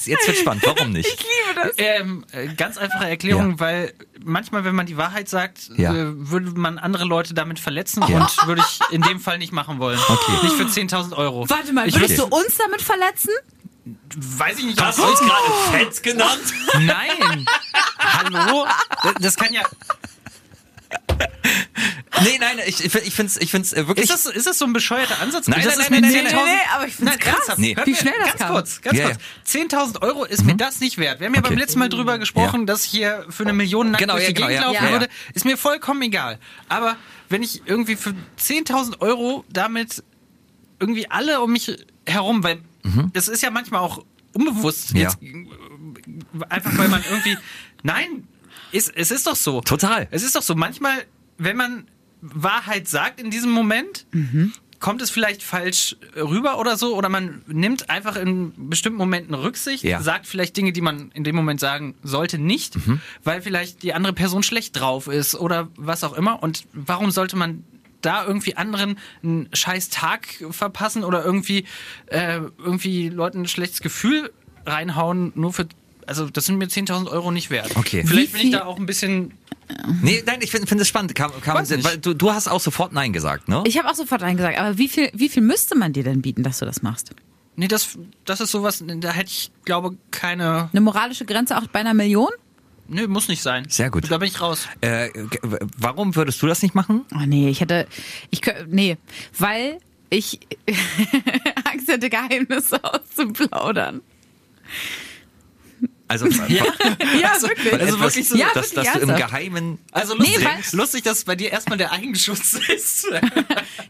Jetzt, jetzt wird spannend, warum nicht? liebe das. Ähm, äh, ganz einfache Erklärung, Ja. weil manchmal, wenn man die Wahrheit sagt, Ja. äh, würde man andere Leute damit verletzen Ja. und würde ich in dem Fall nicht machen wollen. Okay. Nicht für 10.000 Euro. Warte mal, Ich würdest okay. du uns damit verletzen? Weiß ich nicht. Hast du uns ich- gerade fett genannt? Nein. Hallo? Das kann ja. Nee, nein, ich, ich finde es ich find's äh, wirklich. Ist das, ist das so ein bescheuerter Ansatz? Nein, das nein, ist nein, nein, nein, 10.000 nee, aber ich find's Nein, krass. Nee. Hört wie schnell das ganz kam. kurz, ganz Ja, kurz. 10.000 Euro ist mir das nicht wert. Wir haben ja beim letzten Mal drüber gesprochen, Ja. dass ich hier für eine Million nackt Genau, durch die genau, Gegend laufen Ja. würde. Ist mir vollkommen egal. Aber wenn ich irgendwie für 10.000 Euro damit irgendwie alle um mich herum, weil das ist ja manchmal auch unbewusst, Mhm. Ja. jetzt, äh, einfach weil man irgendwie, nein, ist, es ist doch so. Total. Es ist doch so, manchmal, wenn man Wahrheit sagt in diesem Moment, kommt es vielleicht falsch rüber oder so, oder man nimmt einfach in bestimmten Momenten Rücksicht, Ja. sagt vielleicht Dinge, die man in dem Moment sagen sollte, nicht, weil vielleicht die andere Person schlecht drauf ist oder was auch immer. Und warum sollte man da irgendwie anderen einen scheiß Tag verpassen oder irgendwie, äh, irgendwie Leuten ein schlechtes Gefühl reinhauen, nur für. Also, das sind mir 10.000 Euro nicht wert. Okay. Vielleicht bin ich da auch ein bisschen Nee, nein, ich finde find es spannend. Kam, kam, nicht. weil du, du hast auch sofort Nein gesagt, ne? Ich habe auch sofort reingesagt, aber wie viel, wie viel müsste man dir denn bieten, dass du das machst? Nee, das, das ist sowas, da hätte ich, glaube keine. Eine moralische Grenze auch bei einer Million? Nö, muss nicht sein. Sehr gut. Da bin ich raus. Äh, warum würdest du das nicht machen? Oh nee, ich hätte, ich nee, weil ich Angst hätte, Geheimnisse auszuplaudern. Also, ja, Ja, wirklich. also wirklich so, ja, dass, dass du im. Geheimen. Also Nee, lustig, weil- lustig, dass bei dir erstmal der Eigenschutz ist.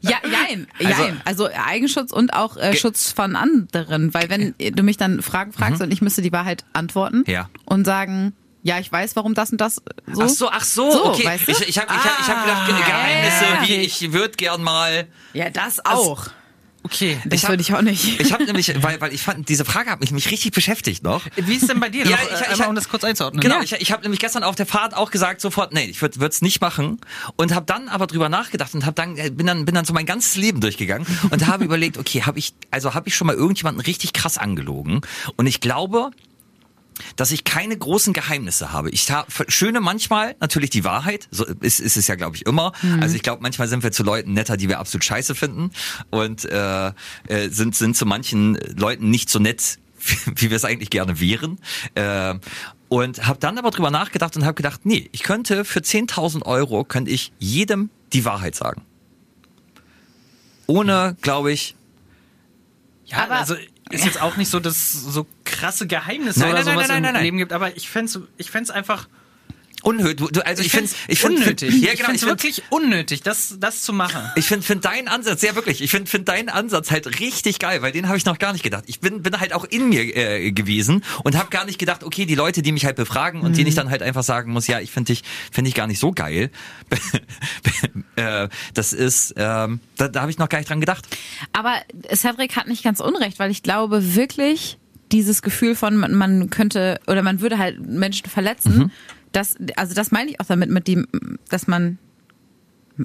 Ja, jein, Also- jein. Also, Eigenschutz und auch äh, Schutz von anderen. Weil wenn du mich dann Fragen fragst und ich müsste die Wahrheit antworten Mhm. Ja. und sagen, ja, ich weiß, warum das und das so. Ach so, ach so, So, okay. weißt du? Ich, ich habe ich hab, ich hab gedacht, Ah, Geheimnisse, ja. wie ich würde gern mal. Ja, das auch. Okay. Das hab- würde ich auch nicht. Ich habe nämlich, weil, weil ich fand, diese Frage hat mich, mich richtig beschäftigt noch. Wie ist denn bei dir? Ja, Noch, ich- äh, ich- einmal, um das kurz einzuordnen. Genau, Ja. ich, ich habe nämlich gestern auf der Fahrt auch gesagt sofort, nee, ich würde es nicht machen und habe dann aber drüber nachgedacht und habe dann äh, bin dann bin dann so mein ganzes Leben durchgegangen und habe überlegt, okay, habe ich also habe ich schon mal irgendjemanden richtig krass angelogen und ich glaube, dass ich keine großen Geheimnisse habe. Ich ha- schöne manchmal natürlich die Wahrheit, so ist, ist es ja glaube ich immer. Also ich glaube manchmal sind wir zu Leuten netter, die wir absolut scheiße finden und äh, äh, sind sind zu manchen Leuten nicht so nett, wie wir es eigentlich gerne wären. Äh, und habe dann aber drüber nachgedacht und habe gedacht, nee, ich könnte für 10.000 Euro könnte ich jedem die Wahrheit sagen. Ohne, glaube ich, Ja, Aber- also ist jetzt auch nicht so, dass es so krasse Geheimnisse Nein, oder nein, sowas nein, im nein, nein. Leben gibt, aber ich fänd's, ich fänd's einfach unnötig. Du- du- Also ich, ich finde, find's ich finde, unnötig. ja ich genau, find's ich find- wirklich unnötig, das, das zu machen. Ich finde find deinen Ansatz, ja wirklich, ich finde find deinen Ansatz halt richtig geil, weil den habe ich noch gar nicht gedacht. Ich bin, bin halt auch in mir äh, gewesen und habe gar nicht gedacht, okay, die Leute, die mich halt befragen und denen ich dann halt einfach sagen muss, ja, ich finde dich, finde ich gar nicht so geil. äh, das ist, ähm, da, da habe ich noch gar nicht dran gedacht. Aber Cedric hat nicht ganz unrecht, weil ich glaube wirklich, dieses Gefühl von, man, man könnte oder man würde halt Menschen verletzen, Mhm. Das, also das meine ich auch damit, mit dem, dass man,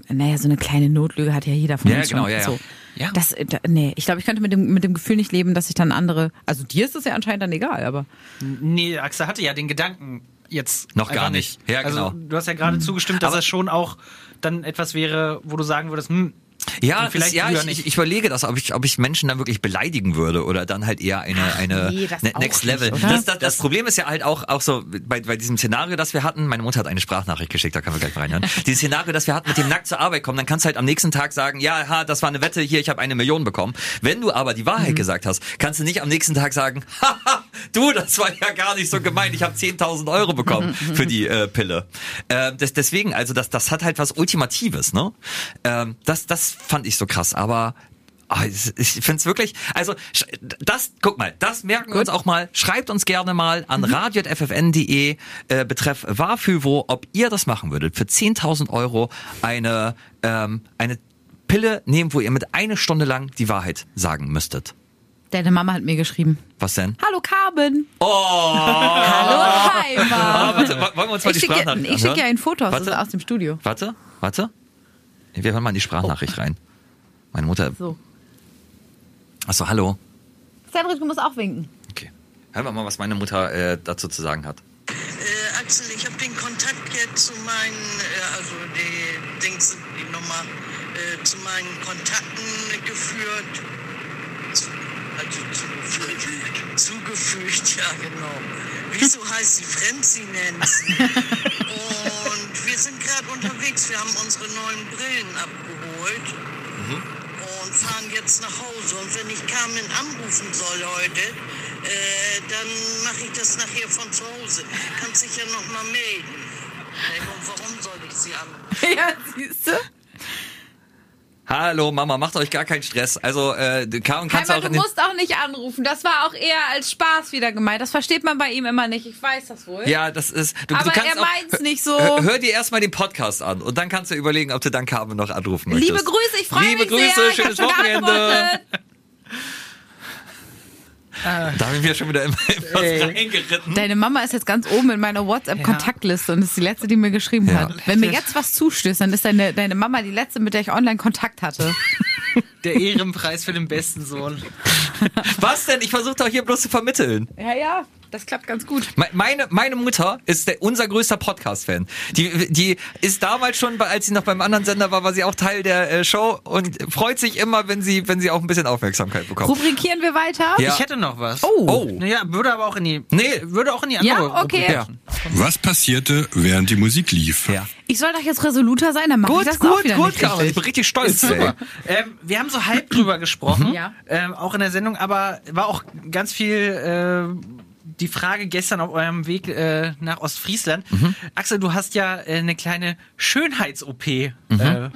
naja, so eine kleine Notlüge hat ja jeder von Ja, uns genau, schon. ja, ja. So. Ja. Das, da, nee, ich glaube, ich könnte mit dem, mit dem Gefühl nicht leben, dass ich dann andere, also dir ist es ja anscheinend dann egal, aber. Nee, Axel hatte ja den Gedanken jetzt Noch gar nicht. Ja, genau. Also du hast ja gerade zugestimmt, dass Aber- das schon auch dann etwas wäre, wo du sagen würdest, hm, Ja, vielleicht ja früher ich, nicht. ich, überlege das, ob ich, ob ich Menschen dann wirklich beleidigen würde oder dann halt eher eine, eine nee, das ne- Next nicht, Level. oder? das, das, das Problem ist ja halt auch, auch so bei, bei diesem Szenario, das wir hatten, meine Mutter hat eine Sprachnachricht geschickt, da können wir gleich mal reinhören. Dieses Szenario, das wir hatten mit dem nackt zur Arbeit kommen, dann kannst du halt am nächsten Tag sagen, ja, ha, das war eine Wette, hier, ich habe eine Million bekommen. Wenn du aber die Wahrheit gesagt hast, kannst du nicht am nächsten Tag sagen, haha, du, das war ja gar nicht so gemeint, ich habe 10.000 Euro bekommen für die äh, Pille. Ähm, das, deswegen, also das, das hat halt was Ultimatives, ne? Ähm, das, das fand ich so krass, aber ah, ich finde es wirklich, also das, guck mal, das merken wir uns auch mal. Schreibt uns gerne mal an radio.ffn.de äh, betreff Warfüvo, ob ihr das machen würdet. Für 10.000 Euro eine, ähm, eine Pille nehmen, wo ihr mit eine Stunde lang die Wahrheit sagen müsstet. Deine Mama hat mir geschrieben. Was denn? Hallo Carmen. Oh! Hallo Heimer. Ah, warte, wollen wir uns mal Ich die schicke Sprachnachricht ich schicke ja ein Foto aus, aus dem Studio. Warte, warte. Wir hören mal in die Sprachnachricht rein. Meine Mutter. So. Achso, hallo. Cedric, du musst auch winken. Okay. Hören wir mal, was meine Mutter äh, dazu zu sagen hat. Äh, Axel, ich habe den Kontakt jetzt zu meinen, äh, also die Dings, die Nummer, äh, zu meinen Kontakten geführt. Also zugefügt. Zugefügt, ja genau. Wieso heißt sie Frenzy Nancy? Und wir sind gerade unterwegs. Wir haben unsere neuen Brillen abgeholt und fahren jetzt nach Hause. Und wenn ich Carmen anrufen soll heute, äh, dann mache ich das nachher von zu Hause. Kannst dich ja noch mal melden. Und warum soll ich sie anrufen? Ja, siehst du? Hallo Mama, macht euch gar keinen Stress. Also äh, Karin kannst Heimer, auch du musst auch nicht anrufen. Das war auch eher als Spaß wieder gemeint. Das versteht man bei ihm immer nicht. Ich weiß das wohl. Ja, das ist. Du, Aber du kannst er meint's nicht so. Hör, hör dir erstmal den Podcast an und dann kannst du überlegen, ob du dann Carmen noch anrufen möchtest. Liebe Grüße, ich freue Liebe mich Grüße, sehr. Ich schönes Wochenende. Geantwortet. Da haben wir schon wieder in was reingeritten. Deine Mama ist jetzt ganz oben in meiner WhatsApp-Kontaktliste und ist die letzte, die mir geschrieben Ja. hat. Wenn mir jetzt was zustößt, dann ist deine, deine Mama die letzte, mit der ich online Kontakt hatte. der Ehrenpreis für den besten Sohn. Was denn? Ich versuche doch hier bloß zu vermitteln. Ja, ja, das klappt ganz gut. Me- Meine, meine Mutter ist der, unser größter Podcast-Fan. Die, die ist damals schon, als sie noch beim anderen Sender war, war sie auch Teil der äh, Show und freut sich immer, wenn sie, wenn sie auch ein bisschen Aufmerksamkeit bekommt. Rubrikieren wir weiter? Ja. Ich hätte noch was. Oh. Oh. Naja, würde aber auch in die. Nee. Würde auch in die andere Ja, okay. Ja. Was passierte, während die Musik lief? Ja. Ich soll doch jetzt resoluter sein, dann mach ich Gut, das auch gut, wieder gut, nicht Carmen. Ich bin richtig stolz. Super. Ähm, wir haben so halb drüber gesprochen, Ja. ähm, auch in der Sendung, aber war auch ganz viel äh, die Frage gestern auf eurem Weg äh, nach Ostfriesland. Axel, du hast ja äh, eine kleine Schönheits-OP äh,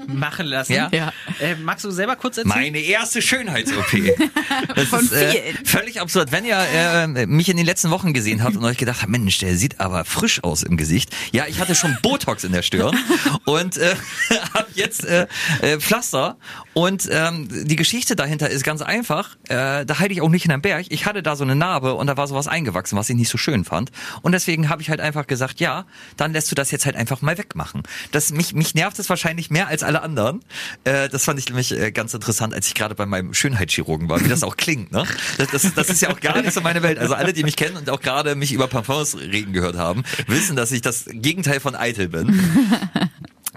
machen lassen. Ja. Ja. Äh, magst du selber kurz erzählen? Meine erste Schönheits-OP. Das Von ist äh, vielen. völlig absurd. Wenn ihr äh, mich in den letzten Wochen gesehen habt und euch gedacht habt, Mensch, der sieht aber frisch aus im Gesicht. Ja, ich hatte schon Botox in der Stirn und äh, habe jetzt äh, äh, Pflaster und ähm, die Geschichte dahinter ist ganz einfach. Äh, da halte ich auch nicht in einem Berg. Ich hatte da so eine Narbe und da war sowas eingewachsen, was ich nicht so schön fand. Und deswegen habe ich halt einfach gesagt, ja, dann lässt du das jetzt halt einfach mal wegmachen. Das mich mich nervt es wahrscheinlich mehr als alle anderen. Äh, das fand ich nämlich äh, ganz interessant, als ich gerade bei meinem Schönheitschirurgen war, wie das auch klingt. Ne? Das, das, das ist ja auch gar nicht so meine Welt. Also alle, die mich kennen und auch gerade mich über Parfums reden gehört haben, wissen, dass ich das Gegenteil von eitel bin.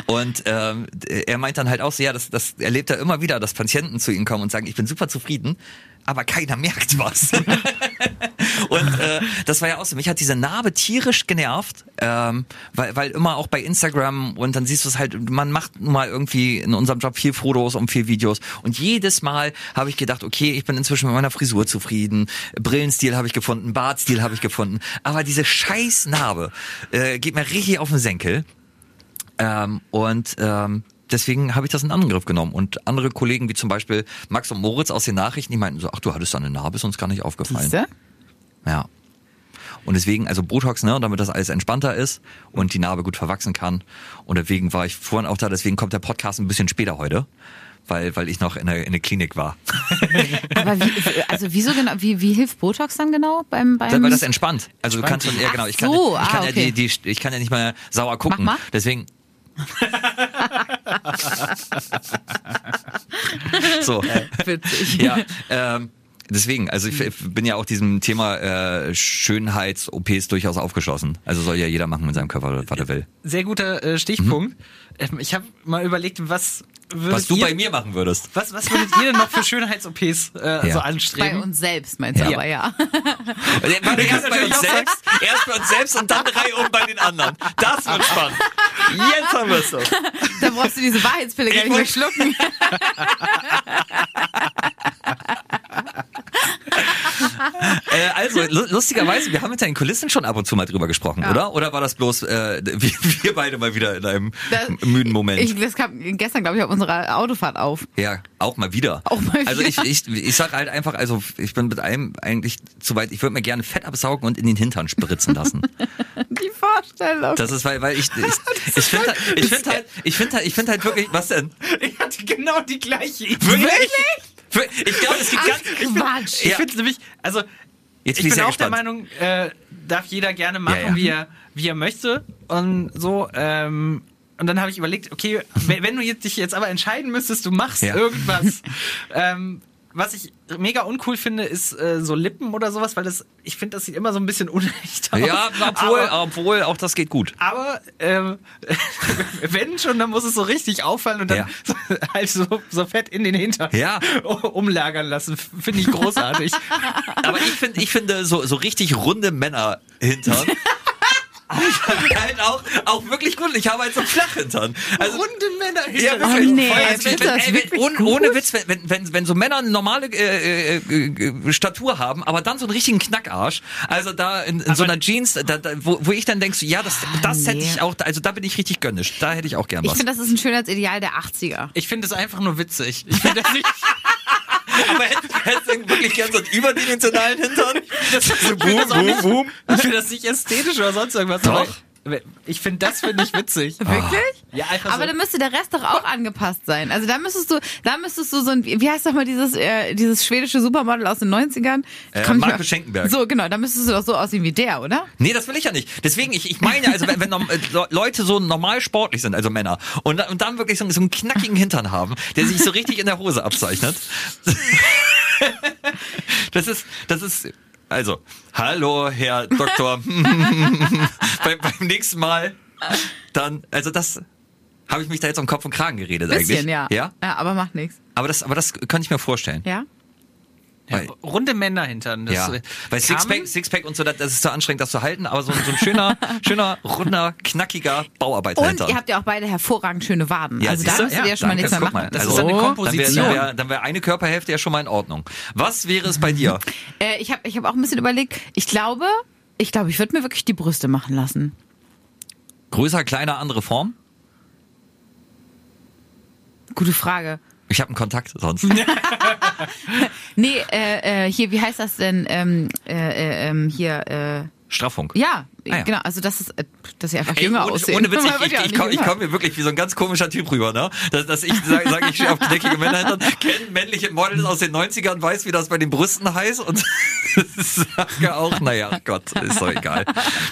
Und ähm, er meint dann halt auch so, ja, das, das erlebt er immer wieder, dass Patienten zu ihm kommen und sagen, ich bin super zufrieden, aber keiner merkt was. und äh, das war ja auch so, mich hat diese Narbe tierisch genervt, ähm, weil, weil immer auch bei Instagram und dann siehst du es halt, man macht nun mal irgendwie in unserem Job viel Fotos und viel Videos und jedes Mal habe ich gedacht, okay, ich bin inzwischen mit meiner Frisur zufrieden, Brillenstil habe ich gefunden, Bartstil habe ich gefunden, aber diese scheiß Narbe äh, geht mir richtig auf den Senkel. Ähm, und ähm, deswegen habe ich das in Angriff genommen. Und andere Kollegen, wie zum Beispiel Max und Moritz aus den Nachrichten, die meinten so, ach, du hattest da eine Narbe, ist uns gar nicht aufgefallen. Siehste? Ja. Und deswegen, also Botox, ne, damit das alles entspannter ist und die Narbe gut verwachsen kann. Und deswegen war ich vorhin auch da, deswegen kommt der Podcast ein bisschen später heute. Weil, weil ich noch in der, in der Klinik war. Aber wie, also wieso genau, wie, wie hilft Botox dann genau beim, beim weil das entspannt. Also du kannst dann, ja genau, ich kann, so, ich kann ah, ja okay. die, die, ich kann ja nicht mehr sauer gucken. mal. Deswegen. so. Witzig. ja, ähm, deswegen, also ich f- bin ja auch diesem Thema äh, Schönheits-OPs durchaus aufgeschlossen. Also soll ja jeder machen mit seinem Körper, was er will. Sehr guter äh, Stichpunkt. Ähm, Ich habe mal überlegt, was Was du ihr, bei mir machen würdest. Was, was würdet ihr denn noch für Schönheits-OPs äh, Ja. so Bei anstreben? uns selbst meinst du Ja. aber, ja. Warte, erst bei uns auch selbst, erst bei uns selbst und dann drei um bei den anderen. Das wird spannend. Jetzt haben wir es so. Da brauchst du diese Wahrheitspille gar Ich nicht mehr schlucken. Äh, also, lu- lustigerweise, wir haben mit deinen Kulissen schon ab und zu mal drüber gesprochen, oder? Oder war das bloß äh, wir, wir beide mal wieder in einem Das- müden Moment? Ich, das kam gestern, glaube ich, auf unserer Autofahrt auf. Ja, auch mal wieder. Auch mal Also ich, wieder. ich, ich sag halt einfach, also ich bin mit einem eigentlich zu weit, ich würde mir gerne Fett absaugen und in den Hintern spritzen lassen. Die Vorstellung. Das ist, weil, weil ich, ich, ich finde halt, ich finde halt, ich finde halt, ich finde halt wirklich, was denn? Ich hatte genau die gleiche Idee. Wirklich? Ich glaube, es gibt ganz, Quatsch. Ich Ja. finde nämlich, also Jetzt ich bin ich bin auch gespannt. der Meinung, äh, darf jeder gerne machen, Ja, ja. wie er wie er möchte und so. Ähm, und dann habe ich überlegt, okay, wenn, wenn du jetzt, dich jetzt aber entscheiden müsstest, du machst Ja. irgendwas. ähm, was ich mega uncool finde, ist äh, so Lippen oder sowas, weil das, ich finde, das sieht immer so ein bisschen unecht aus. Ja, obwohl, aber, obwohl, auch das geht gut. aber ähm, wenn schon, dann muss es so richtig auffallen und dann Ja. so, halt so, so fett in den Hintern Ja. umlagern lassen. Finde ich großartig. Aber ich finde, ich finde so, so richtig runde Männer hintern. Halt auch, auch wirklich gut. Ich habe halt so flach hintern. Also, Runde Männer Ja, wirklich. Oh, nee, findest du das ey, wirklich ohne, ohne Witz, wenn, wenn, wenn, wenn so Männer eine normale äh, äh, äh, Statur haben, aber dann so einen richtigen Knackarsch, also da in, in so einer Jeans, da, da, wo, wo ich dann denkst, ja, das, das hätte nee. ich auch, also da bin ich richtig gönnisch. Da hätte ich auch gern Ich was. finde, das ist ein Schönheitsideal der 80er. Ich finde es einfach nur witzig. Ich finde das nicht. aber hättest du wirklich gern so einen überdimensionalen Hintern? Das, ich finde das, auch nicht, ich finde das nicht ästhetisch oder sonst irgendwas. Doch. Aber Ich finde, das finde ich witzig. Wirklich? Ja, einfach Aber so. dann müsste der Rest doch auch angepasst sein. Also da müsstest du, da müsstest du so ein, wie heißt doch mal dieses, äh, dieses schwedische Supermodel aus den 90ern? Ich Äh, Marco mehr- Schenkenberg. So, genau, da müsstest du doch so aussehen wie der, oder? Nee, das will ich ja nicht. Deswegen, ich, ich meine, also wenn, wenn äh, Le- Leute so normal sportlich sind, also Männer, und, und dann wirklich so, so einen knackigen Hintern haben, der sich so richtig in der Hose abzeichnet. Das ist, das ist, also, hallo, Herr Doktor. beim, beim nächsten Mal, dann, also das, habe ich mich da jetzt um Kopf und Kragen geredet Bisschen, eigentlich. ja. Ja? Ja, aber macht nichts. Aber das, aber das könnte ich mir vorstellen. Ja? Ja, runde Männer Hintern. Das, Ja, äh, weil Sixpack? Sixpack und so, das ist zu anstrengend, das zu halten, aber so, so ein schöner, schöner, runder, knackiger Und Bauarbeiter. ihr habt ja auch beide hervorragend schöne Waden. Ja, also da müsstet ihr Ja, ja schon mal nichts mehr machen. mal. Das Also, ist eine so. dann Komposition. wäre wär, wär eine Körperhälfte ja schon mal in Ordnung. Was wäre es bei dir? Äh, ich habe ich hab auch ein bisschen überlegt, ich glaube, ich glaube, ich würde mir wirklich die Brüste machen lassen. Größer, kleiner, andere Form? Gute Frage. Ich habe einen Kontakt sonst. Nee, äh, äh, hier, wie heißt das denn? Ähm, äh, äh, ähm, hier, äh, Straffung. Ja, Ah, ja. genau. Also das ist, äh, dass sie einfach Ey, jünger ohne, aussehen. ohne Witz, ich, ich, ich, komme ich jünger. komm mir wirklich wie so ein ganz komischer Typ rüber, ne? Dass, dass ich sage, sag, ich stehe auf knackige Männer hinter, kenne männliche Models aus den 90ern, weiß, wie das bei den Brüsten heißt und sage auch, naja, Gott, ist doch egal.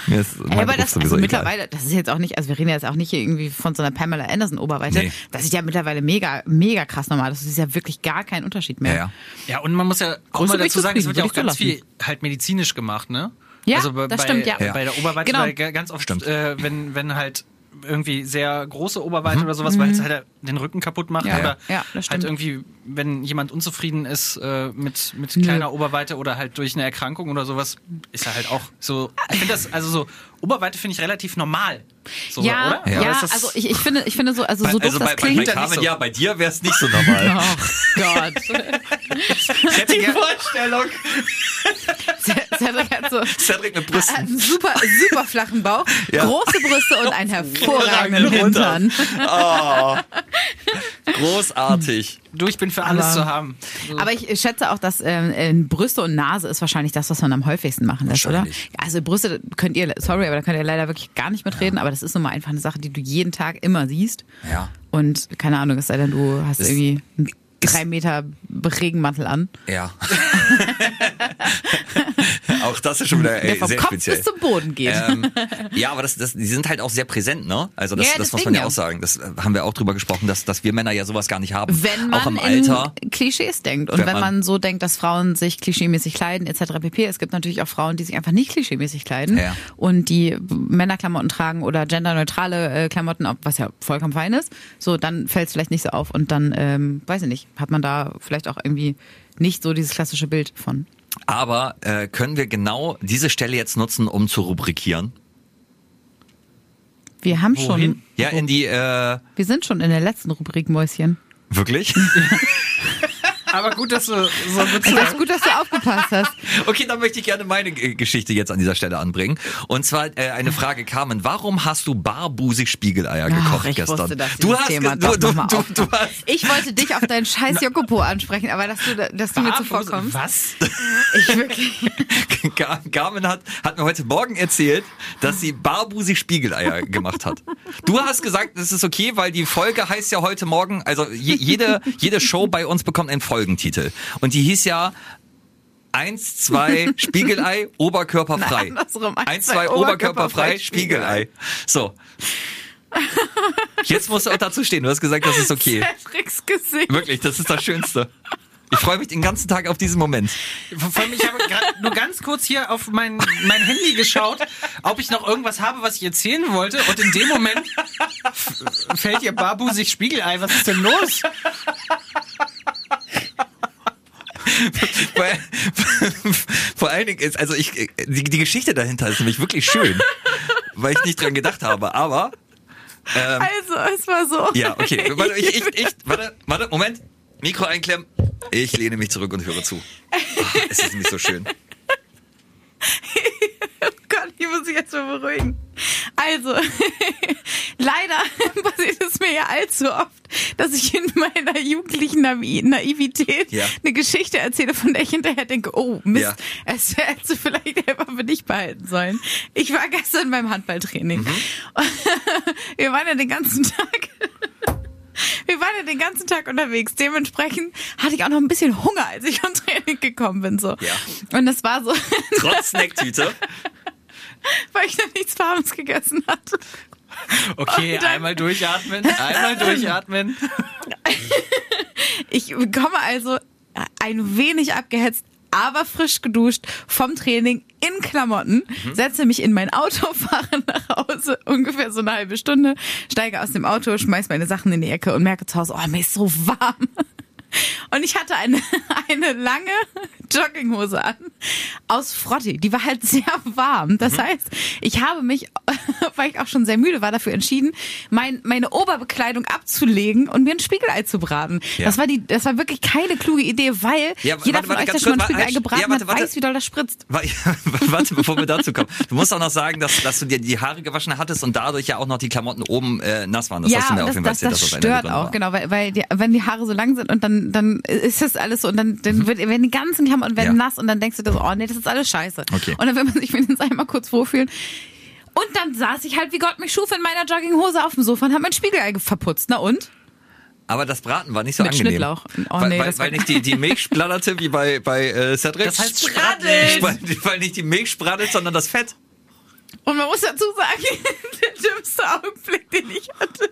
Mir ist mein Ja, aber Beruf das sowieso also egal. mittlerweile, das ist jetzt auch nicht, also wir reden jetzt auch nicht hier irgendwie von so einer Pamela Anderson Oberweite. Nee. Das ist ja mittlerweile mega, mega krass normal. Das ist ja wirklich gar kein Unterschied mehr. Ja, ja. Ja, und man muss ja auch Größe mal dazu sagen, es wird ja auch ganz viel halt medizinisch gemacht, ne? Ja, also bei, das stimmt, ja. bei, bei der Oberweite, Genau. ganz oft, Stimmt. äh, wenn, wenn halt irgendwie sehr große Oberweite oder sowas, weil es halt den Rücken kaputt macht Mhm. Ja, oder ja, das halt irgendwie, wenn jemand unzufrieden ist äh, mit, mit Nö. kleiner Oberweite oder halt durch eine Erkrankung oder sowas, ist er halt auch so, ich finde das, also so, Oberweite finde ich relativ normal. So, Ja, oder? ja, Oder also ich, ich finde, ich finde so, also so doof also bei, das bei, bei klingt. Carmen, so. ja, bei dir wäre es nicht so normal. Oh Gott. ich hätte gern, Vorstellung. Cedric hat so Cedric mit hat Brüsten. einen super, super flachen Bauch, Ja. große Brüste und einen hervorragenden Hintern. Oh, großartig. du, ich bin für alles Aber- zu haben. So. Aber ich schätze auch, dass ähm, äh, Brüste und Nase ist wahrscheinlich das, was man am häufigsten machen lässt, oder? Also Brüste könnt ihr, sorry, aber da könnt ihr leider wirklich gar nicht mitreden, aber das ist nun mal einfach eine Sache, die du jeden Tag immer siehst. Ja. Und keine Ahnung, es sei denn, du hast Das irgendwie einen drei Meter Regenmantel an, Ja. auch das ist schon wieder der ey, vom sehr Kopf speziell. bis zum Boden geht. ähm, ja, aber das, das, die sind halt auch sehr präsent, ne? Also das, Ja, das muss man ja auch sagen. Das äh, haben wir auch drüber gesprochen, dass, dass wir Männer ja sowas gar nicht haben. wenn man auch im Alter. in Klischees denkt und Wenn wenn, man- man, so denkt, dass Frauen sich klischeemäßig kleiden etc. pp. Es gibt natürlich auch Frauen, die sich einfach nicht klischeemäßig kleiden Ja. und die Männerklamotten tragen oder genderneutrale äh, Klamotten, was ja vollkommen fein ist. So, dann fällt es vielleicht nicht so auf und dann, ähm, weiß ich nicht, hat man da vielleicht auch irgendwie nicht so dieses klassische Bild von. Aber äh, können wir genau diese Stelle jetzt nutzen, um zu rubrikieren? Wir haben Wohin? schon, Ja, in die, äh, wir sind schon in der letzten Rubrik Mäuschen. wirklich? Aber gut, dass du so Das ist gut, dass du aufgepasst hast. Okay, dann möchte ich gerne meine Geschichte jetzt an dieser Stelle anbringen. Und zwar äh, eine Frage, Carmen. Warum hast du barbusig Spiegeleier gekocht Ach, ich gestern? wusste, dass du hast Thema du, du, du, du hast Ich wollte dich auf deinen scheiß Jokopo ansprechen, aber dass du, dass du mir zuvorkommst. Was? Ich wirklich. Carmen hat, hat mir heute Morgen erzählt, dass sie barbusig Spiegeleier gemacht hat. Du hast gesagt, das ist okay, weil die Folge heißt ja heute Morgen, also je, jede, jede Show bei uns bekommt einen Folgentitel. Und die hieß ja Eins, zwei, Spiegelei, oberkörperfrei. Nein. Eins, zwei, oberkörperfrei, Spiegelei. So. Jetzt musst du auch dazu stehen. Du hast gesagt, das ist okay. Cedrics Gesicht. Wirklich, das ist das Schönste. Ich freue mich den ganzen Tag auf diesen Moment. Vor allem, ich habe nur ganz kurz hier auf mein, mein Handy geschaut, ob ich noch irgendwas habe, was ich erzählen wollte. Und in dem Moment fällt ihr Babu sich Spiegelei. Was ist denn los? Weil, vor allen Dingen ist, also ich, die, die Geschichte dahinter ist nämlich wirklich schön, weil ich nicht dran gedacht habe, aber, ähm, Also, es war so. ja, okay, warte, ich, ich, ich, warte, warte, Moment, Mikro einklemmen, ich lehne mich zurück und höre zu. Ach, es ist nämlich so schön. Oh Gott, ich muss mich jetzt mal beruhigen. Also, leider passiert es mir ja allzu oft, dass ich in meiner jugendlichen Naiv Naivität Ja. eine Geschichte erzähle, von der ich hinterher denke, oh Mist, Ja. es hättest du vielleicht einfach für dich behalten sollen. Ich war gestern beim Handballtraining. Mhm. Wir waren ja den ganzen Tag wir waren ja den ganzen Tag unterwegs. Dementsprechend hatte ich auch noch ein bisschen Hunger, als ich vom Training gekommen bin. So. Ja. Und das war so, Trotz Snacktüte. weil ich noch nichts Warmes gegessen hatte. Okay, dann- einmal durchatmen, einmal durchatmen. Ich komme also ein wenig abgehetzt, aber frisch geduscht vom Training in Klamotten, setze mich in mein Auto, fahre nach Hause, ungefähr so eine halbe Stunde, steige aus dem Auto, schmeiß meine Sachen in die Ecke und merke zu Hause, oh, mir ist so warm. Und ich hatte eine, eine lange Jogginghose an aus Frotti. Die war halt sehr warm. Das heißt, ich habe mich, weil ich auch schon sehr müde war, dafür entschieden, mein, meine Oberbekleidung abzulegen und mir ein Spiegelei zu braten. Ja. Das war die, das war wirklich keine kluge Idee, weil Ja, jeder warte, von warte, euch, der schon mal ein Spiegelei gebraten ja, warte, hat, warte. weiß, wie doll das spritzt. Wa- Warte, bevor wir dazu kommen. Du musst auch noch sagen, dass, dass du dir die Haare gewaschen hattest und dadurch ja auch noch die Klamotten oben äh, nass waren. Das ja, hast du mir auf das, jeden Fall das, erzählt, das das der stört auch, war. genau, weil, weil die, wenn die Haare so lang sind und dann, dann ist das alles so und dann, dann wird, werden die ganzen Klamotten werden Mhm. Ja. nass und dann denkst du dir so, oh nee, das ist alles scheiße. Okay. Und dann will man sich wenigstens einmal kurz wohlfühlen. Und dann saß ich halt, wie Gott mich schuf, in meiner Jogginghose auf dem Sofa und hab mein Spiegelei verputzt. Na und? Aber das Braten war nicht so Mit angenehm. Schnittlauch. Oh, weil, nee, weil, das war- weil nicht die, die Milch splatterte wie bei, bei äh, Cedric. Das heißt Spraddelt. weil, weil nicht die Milch spraddelt, sondern das Fett. Und man muss dazu sagen, der dümmste Augenblick, den ich hatte.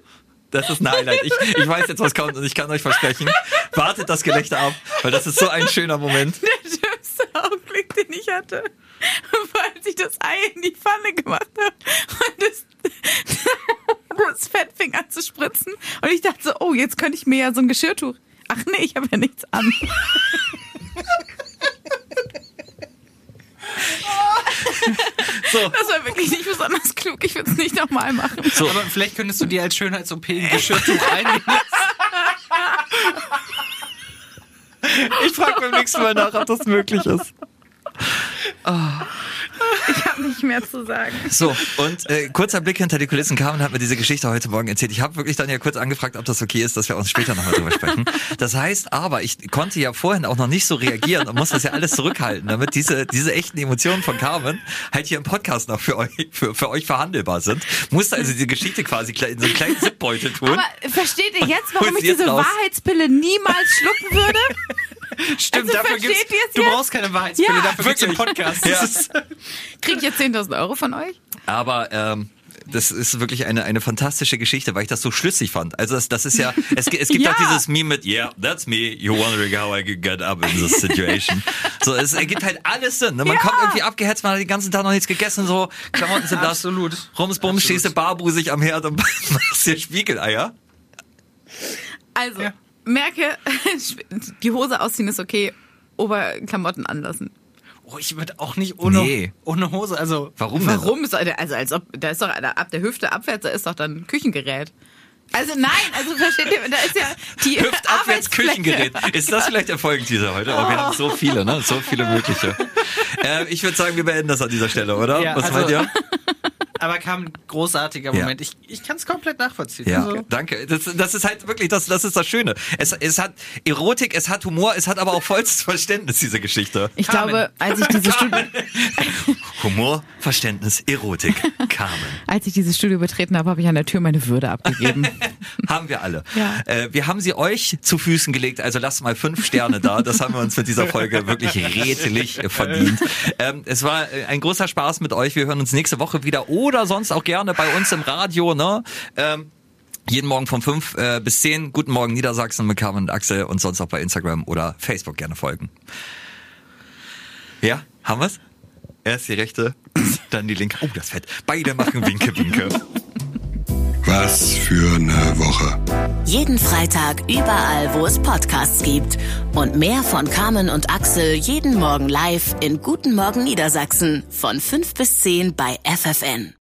Das ist ein Highlight. Ich, ich weiß jetzt, was kommt und ich kann euch versprechen, wartet das Gelächter ab, weil das ist so ein schöner Moment. Der dümmste Augenblick, den ich hatte, war, als ich das Ei in die Pfanne gemacht habe und das, das Fett fing an zu spritzen. Und ich dachte so, oh, jetzt könnte ich mir ja so ein Geschirrtuch. Ach nee, ich habe ja nichts an. So, Das war wirklich nicht besonders klug. Ich würde es nicht nochmal machen. so. Aber vielleicht könntest du dir als Schönheits-OP ein Geschirrtuch einnehmen. Ich frage beim nächsten Mal nach, ob das möglich ist. Ich habe nicht mehr zu sagen. So, und äh, kurzer Blick hinter die Kulissen. Carmen hat mir diese Geschichte heute Morgen erzählt. Ich habe wirklich dann ja kurz angefragt, ob das okay ist, dass wir uns später nochmal drüber sprechen. Das heißt aber, ich konnte ja vorhin auch noch nicht so reagieren und muss das ja alles zurückhalten, damit diese, diese echten Emotionen von Carmen halt hier im Podcast noch für euch, für, für euch verhandelbar sind. Musste also die Geschichte quasi in so einen kleinen Zipbeutel tun. Aber versteht ihr jetzt, warum ich diese raus? Wahrheitspille niemals schlucken würde? Stimmt, Also dafür gibt's, es du jetzt? brauchst keine Wahrheitspille, Ja. dafür gibt's einen. Podcast. Ja. Das Krieg ich jetzt 10.000 Euro von euch? Aber ähm, das ist wirklich eine, eine fantastische Geschichte, weil ich das so schlüssig fand. Also das, das ist ja, es, es gibt Ja. auch dieses Meme mit, yeah, that's me, you're wondering how I could get up in this situation. so, es ergibt halt alles Sinn. Ne? Man Ja. kommt irgendwie abgehetzt, man hat den ganzen Tag noch nichts gegessen, so Klamotten sind nass. Absolut. Rumsbums, stehst du barbusig am Herd und machst dir Spiegeleier. Also, Ja. Merke, die Hose ausziehen ist okay, Oberklamotten anlassen. oh, ich würde auch nicht ohne, Nee. ohne Hose, also Warum? Warum? Ist, also als ob, da ist doch ab der Hüfte abwärts, da ist doch dann Küchengerät. Also nein, also versteht ihr, da ist ja die Hüftabwärts. Küchengerät. Ist das vielleicht der Folgenteaser heute? Aber wir haben so viele, ne? So viele mögliche. Äh, ich würde sagen, wir beenden das an dieser Stelle, oder? Ja, Was also- meint ihr? Aber kam ein großartiger Ja. Moment. Ich, ich kann es komplett nachvollziehen. Ja, Also, danke. Das, das ist halt wirklich, das, das ist das Schöne. Es, es hat Erotik, es hat Humor, es hat aber auch vollstes Verständnis, diese Geschichte. Ich Carmen. glaube, als ich dieses Studio, Humor, Verständnis, Erotik, Carmen. als ich dieses Studio betreten habe, habe ich an der Tür meine Würde abgegeben. Haben wir alle. Ja. Äh, wir haben sie euch zu Füßen gelegt, also lasst mal fünf Sterne da. Das haben wir uns mit dieser Folge wirklich redlich verdient. Ähm, es war äh, ein großer Spaß mit euch. Wir hören uns nächste Woche wieder oder sonst auch gerne bei uns im Radio. Ne? Ähm, jeden Morgen von 5 äh, bis 10. Guten Morgen Niedersachsen mit Carmen und Axel und sonst auch bei Instagram oder Facebook gerne folgen. Ja, haben wir's? Erst die rechte, dann die linke. Oh, das Fett. Beide machen Winke, Winke. Was für eine Woche. Jeden Freitag überall, wo es Podcasts gibt. Und mehr von Carmen und Axel jeden Morgen live in Guten Morgen Niedersachsen von 5 bis 10 bei FFN.